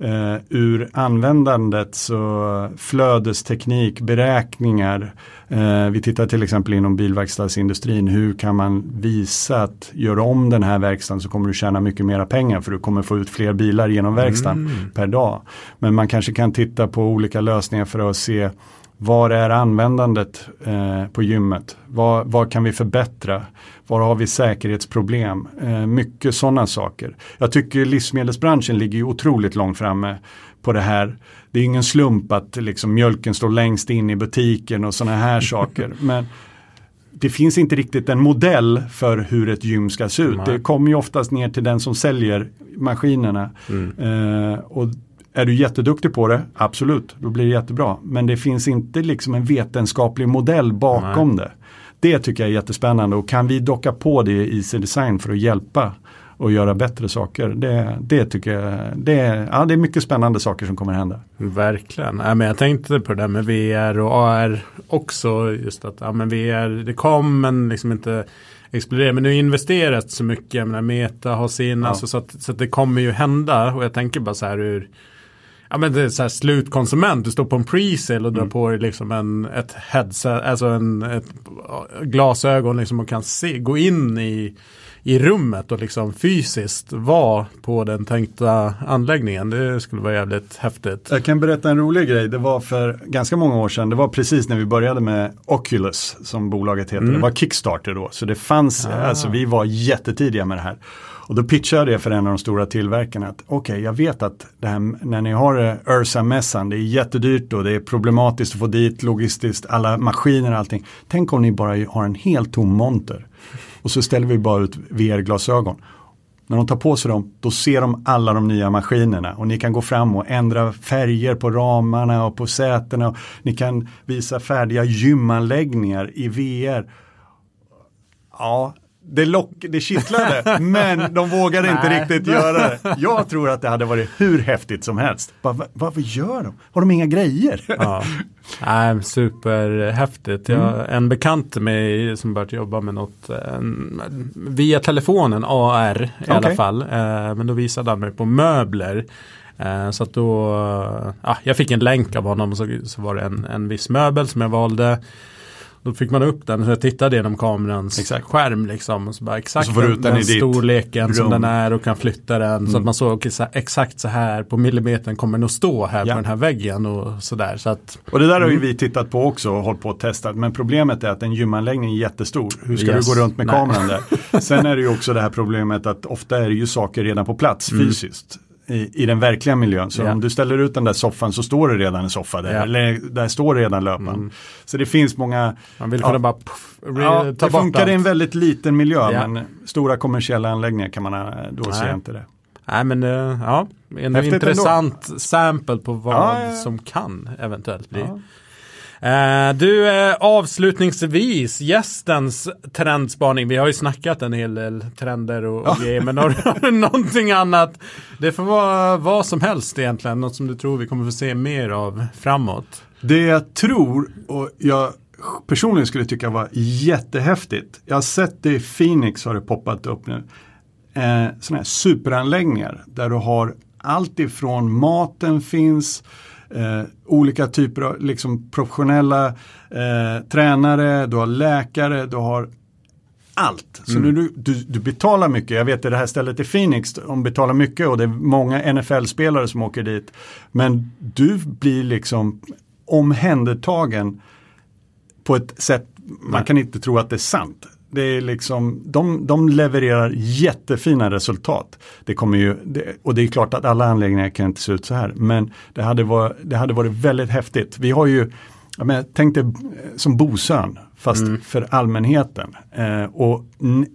eh, ur användandet så flödesteknik, beräkningar. Eh, vi tittar till exempel inom bilverkstadsindustrin. Hur kan man visa att gör om den här verkstaden så kommer du tjäna mycket mera pengar för du kommer få ut fler bilar genom verkstaden per dag. Men man kanske kan titta på olika lösningar för att se var är användandet eh, på gymmet? Vad, vad kan vi förbättra? Var har vi säkerhetsproblem? Eh, mycket sådana saker. Jag tycker livsmedelsbranschen ligger ju otroligt långt framme på det här. Det är ingen slump att liksom, mjölken står längst in i butiken och sådana här saker. Men det finns inte riktigt en modell för hur ett gym ska se ut. Nej. Det kommer ju oftast ner till den som säljer maskinerna. Eh, och är du jätteduktig på det, absolut, då blir det jättebra. Men det finns inte liksom en vetenskaplig modell bakom det. Det tycker jag är jättespännande och kan vi docka på det i IC Design för att hjälpa och göra bättre saker. Det, det tycker jag, det ja, det är mycket spännande saker som kommer hända. Verkligen. Ja, men jag tänkte på det där med VR och AR också. Just att ja, men VR, det kom men liksom inte exploderade. Men nu investerat så mycket. Jag menar, Meta har sin. Ja. Alltså, så, att, så att det kommer ju hända. Och jag tänker bara så här ur Ja men det är så här slutkonsument, du står på en pre-sale och drar Mm. på dig liksom en, ett headset, alltså en, ett glasögon liksom och kan se, gå in i, i rummet och liksom fysiskt vara på den tänkta anläggningen. Det skulle vara jävligt häftigt. Jag kan berätta en rolig grej. Det var för ganska många år sedan. Det var precis när vi började med Oculus som bolaget heter. Det var Kickstarter då. Så det fanns, alltså vi var jättetidiga med det här. Och då pitchade jag det för en av de stora tillverkarna att okej, jag vet att det här, när ni har Ursa-mässan, det är jättedyrt och det är problematiskt att få dit logistiskt, alla maskiner och allting. Tänk om ni bara har en helt tom monter. Och så ställer vi bara ut VR-glasögon. När de tar på sig dem, då ser de alla de nya maskinerna och ni kan gå fram och ändra färger på ramarna och på sätena. Och ni kan visa färdiga gymanläggningar i VR. Ja, det, lock, det kittlade, men de vågade inte riktigt göra det. Jag tror att det hade varit hur häftigt som helst. Bara, vad, vad gör de? Har de inga grejer? Ja. Nej, superhäftigt. Jag, En bekant till mig som börjat jobba med något eh, via telefonen, AR i alla Okej. fall. Eh, men då visade han mig på möbler. Eh, så att då, eh, ja, jag fick en länk av honom så, så var det en, en viss möbel som jag valde. Då fick man upp den så jag tittade genom kamerans Exakt. skärm liksom. Och så bara exakt Och så får du ut den i ditt storleken som den är och kan flytta den. Så Mm. att man såg så här, exakt så här på millimetern kommer den att stå här Ja. på den här väggen och sådär. Så att Och det där har ju Mm. vi tittat på också och hållit på och testat. Men problemet är att en gymanläggning är jättestor. Hur ska Yes. du gå runt med Nej. kameran där? Sen är det ju också det här problemet att ofta är det ju saker redan på plats fysiskt. I, I den verkliga miljön. Så. Ja. om du ställer ut den där soffan så står det redan en soffa där. Ja. Eller där står redan löpan. Mm. Så det finns många, Man vill Ja. kunna bara puff, re, ja, ta det bort funkar i en allt. väldigt liten miljö. Ja. Men stora kommersiella anläggningar kan man, eh, då Nej. jag inte det. Nej men eh, ja, en intressant sample på vad Ja, ja. som kan eventuellt bli. Ja. Eh, du, eh, avslutningsvis, gästens trendspaning. Vi har ju snackat en hel del trender och, och grejer, men har, har du någonting annat? Det får vara vad som helst egentligen, något som du tror vi kommer få se mer av framåt. Det jag tror och jag personligen skulle tycka var jättehäftigt. Jag har sett det i Phoenix har det poppat upp nu. Eh, sådana här superanläggningar där du har allt ifrån maten finns, eh, olika typer av liksom professionella eh, tränare, du har läkare, du har allt. Så nu du, du, du betalar mycket. Jag vet att det här stället i Phoenix, de betalar mycket och det är många NFL-spelare som åker dit. Men du blir liksom omhändertagen på ett sätt man Nej. kan inte tro att det är sant. Det är liksom, de, de levererar jättefina resultat. Det kommer ju, det, och det är klart att alla anläggningar kan inte se ut så här. Men det hade varit, det hade varit väldigt häftigt. Vi har ju, menar, tänk dig eh, som Bosön, fast för allmänheten. Eh, och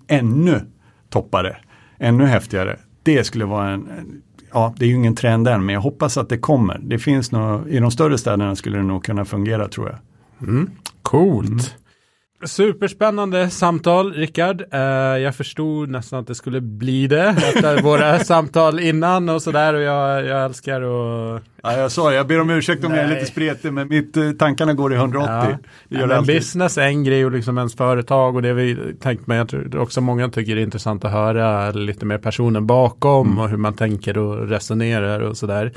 ännu toppare, ännu häftigare. Det skulle vara en, en Ja, det är ju ingen trend än, men jag hoppas att det kommer. Det finns nog, i de större städerna skulle det nog kunna fungera tror jag. Coolt. Superspännande samtal, Rickard. Eh, jag förstod nästan att det skulle bli det efter våra samtal innan och sådär. Och jag, jag älskar att... Ja, jag sa jag ber om ursäkt om jag är Nej. lite spretig, men mitt, eh, tankarna går i 180. Ja. Det gör Ja, det business är en grej och liksom ens företag och det vi tänkt mig. Jag tror också många tycker det är intressant att höra lite mer personen bakom Mm. och hur man tänker och resonerar och sådär.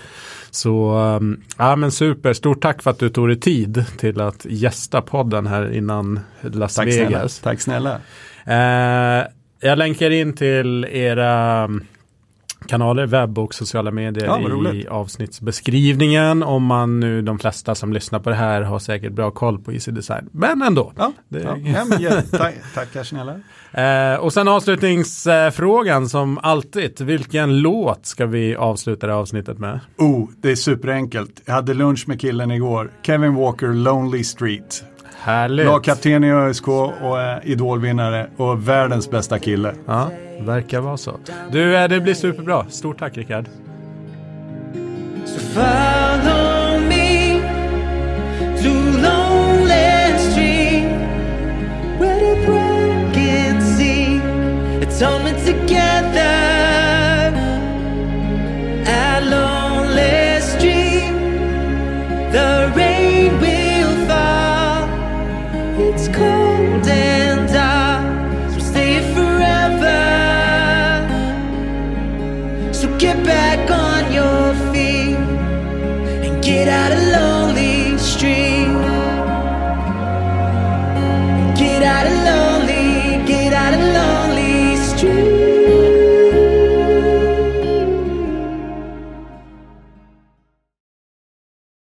Så um, ja men super, stort tack för att du tog dig tid till att gästa podden här innan Las Tack snälla. Vegas. Tack snälla. Eh, jag länkar in till era um, kanaler, webb och sociala medier Ja, i avsnittsbeskrivningen. Om man nu, de flesta som lyssnar på det här har säkert bra koll på Easy Design. Men ändå. Ja, Det- ja, ja, tack, tackar snälla. Eh, och sen avslutningsfrågan som alltid. Vilken låt ska vi avsluta det här avsnittet med? Oh, det är superenkelt. Jag hade lunch med killen igår. Kevin Walker, Lonely Street. Härligt. Lagkapten i ÖSK och eh, idolvinnare och världens bästa kille. Ja, verkar vara så. Du, eh, det blir superbra. Stort tack Rickard. So follow me to Lonely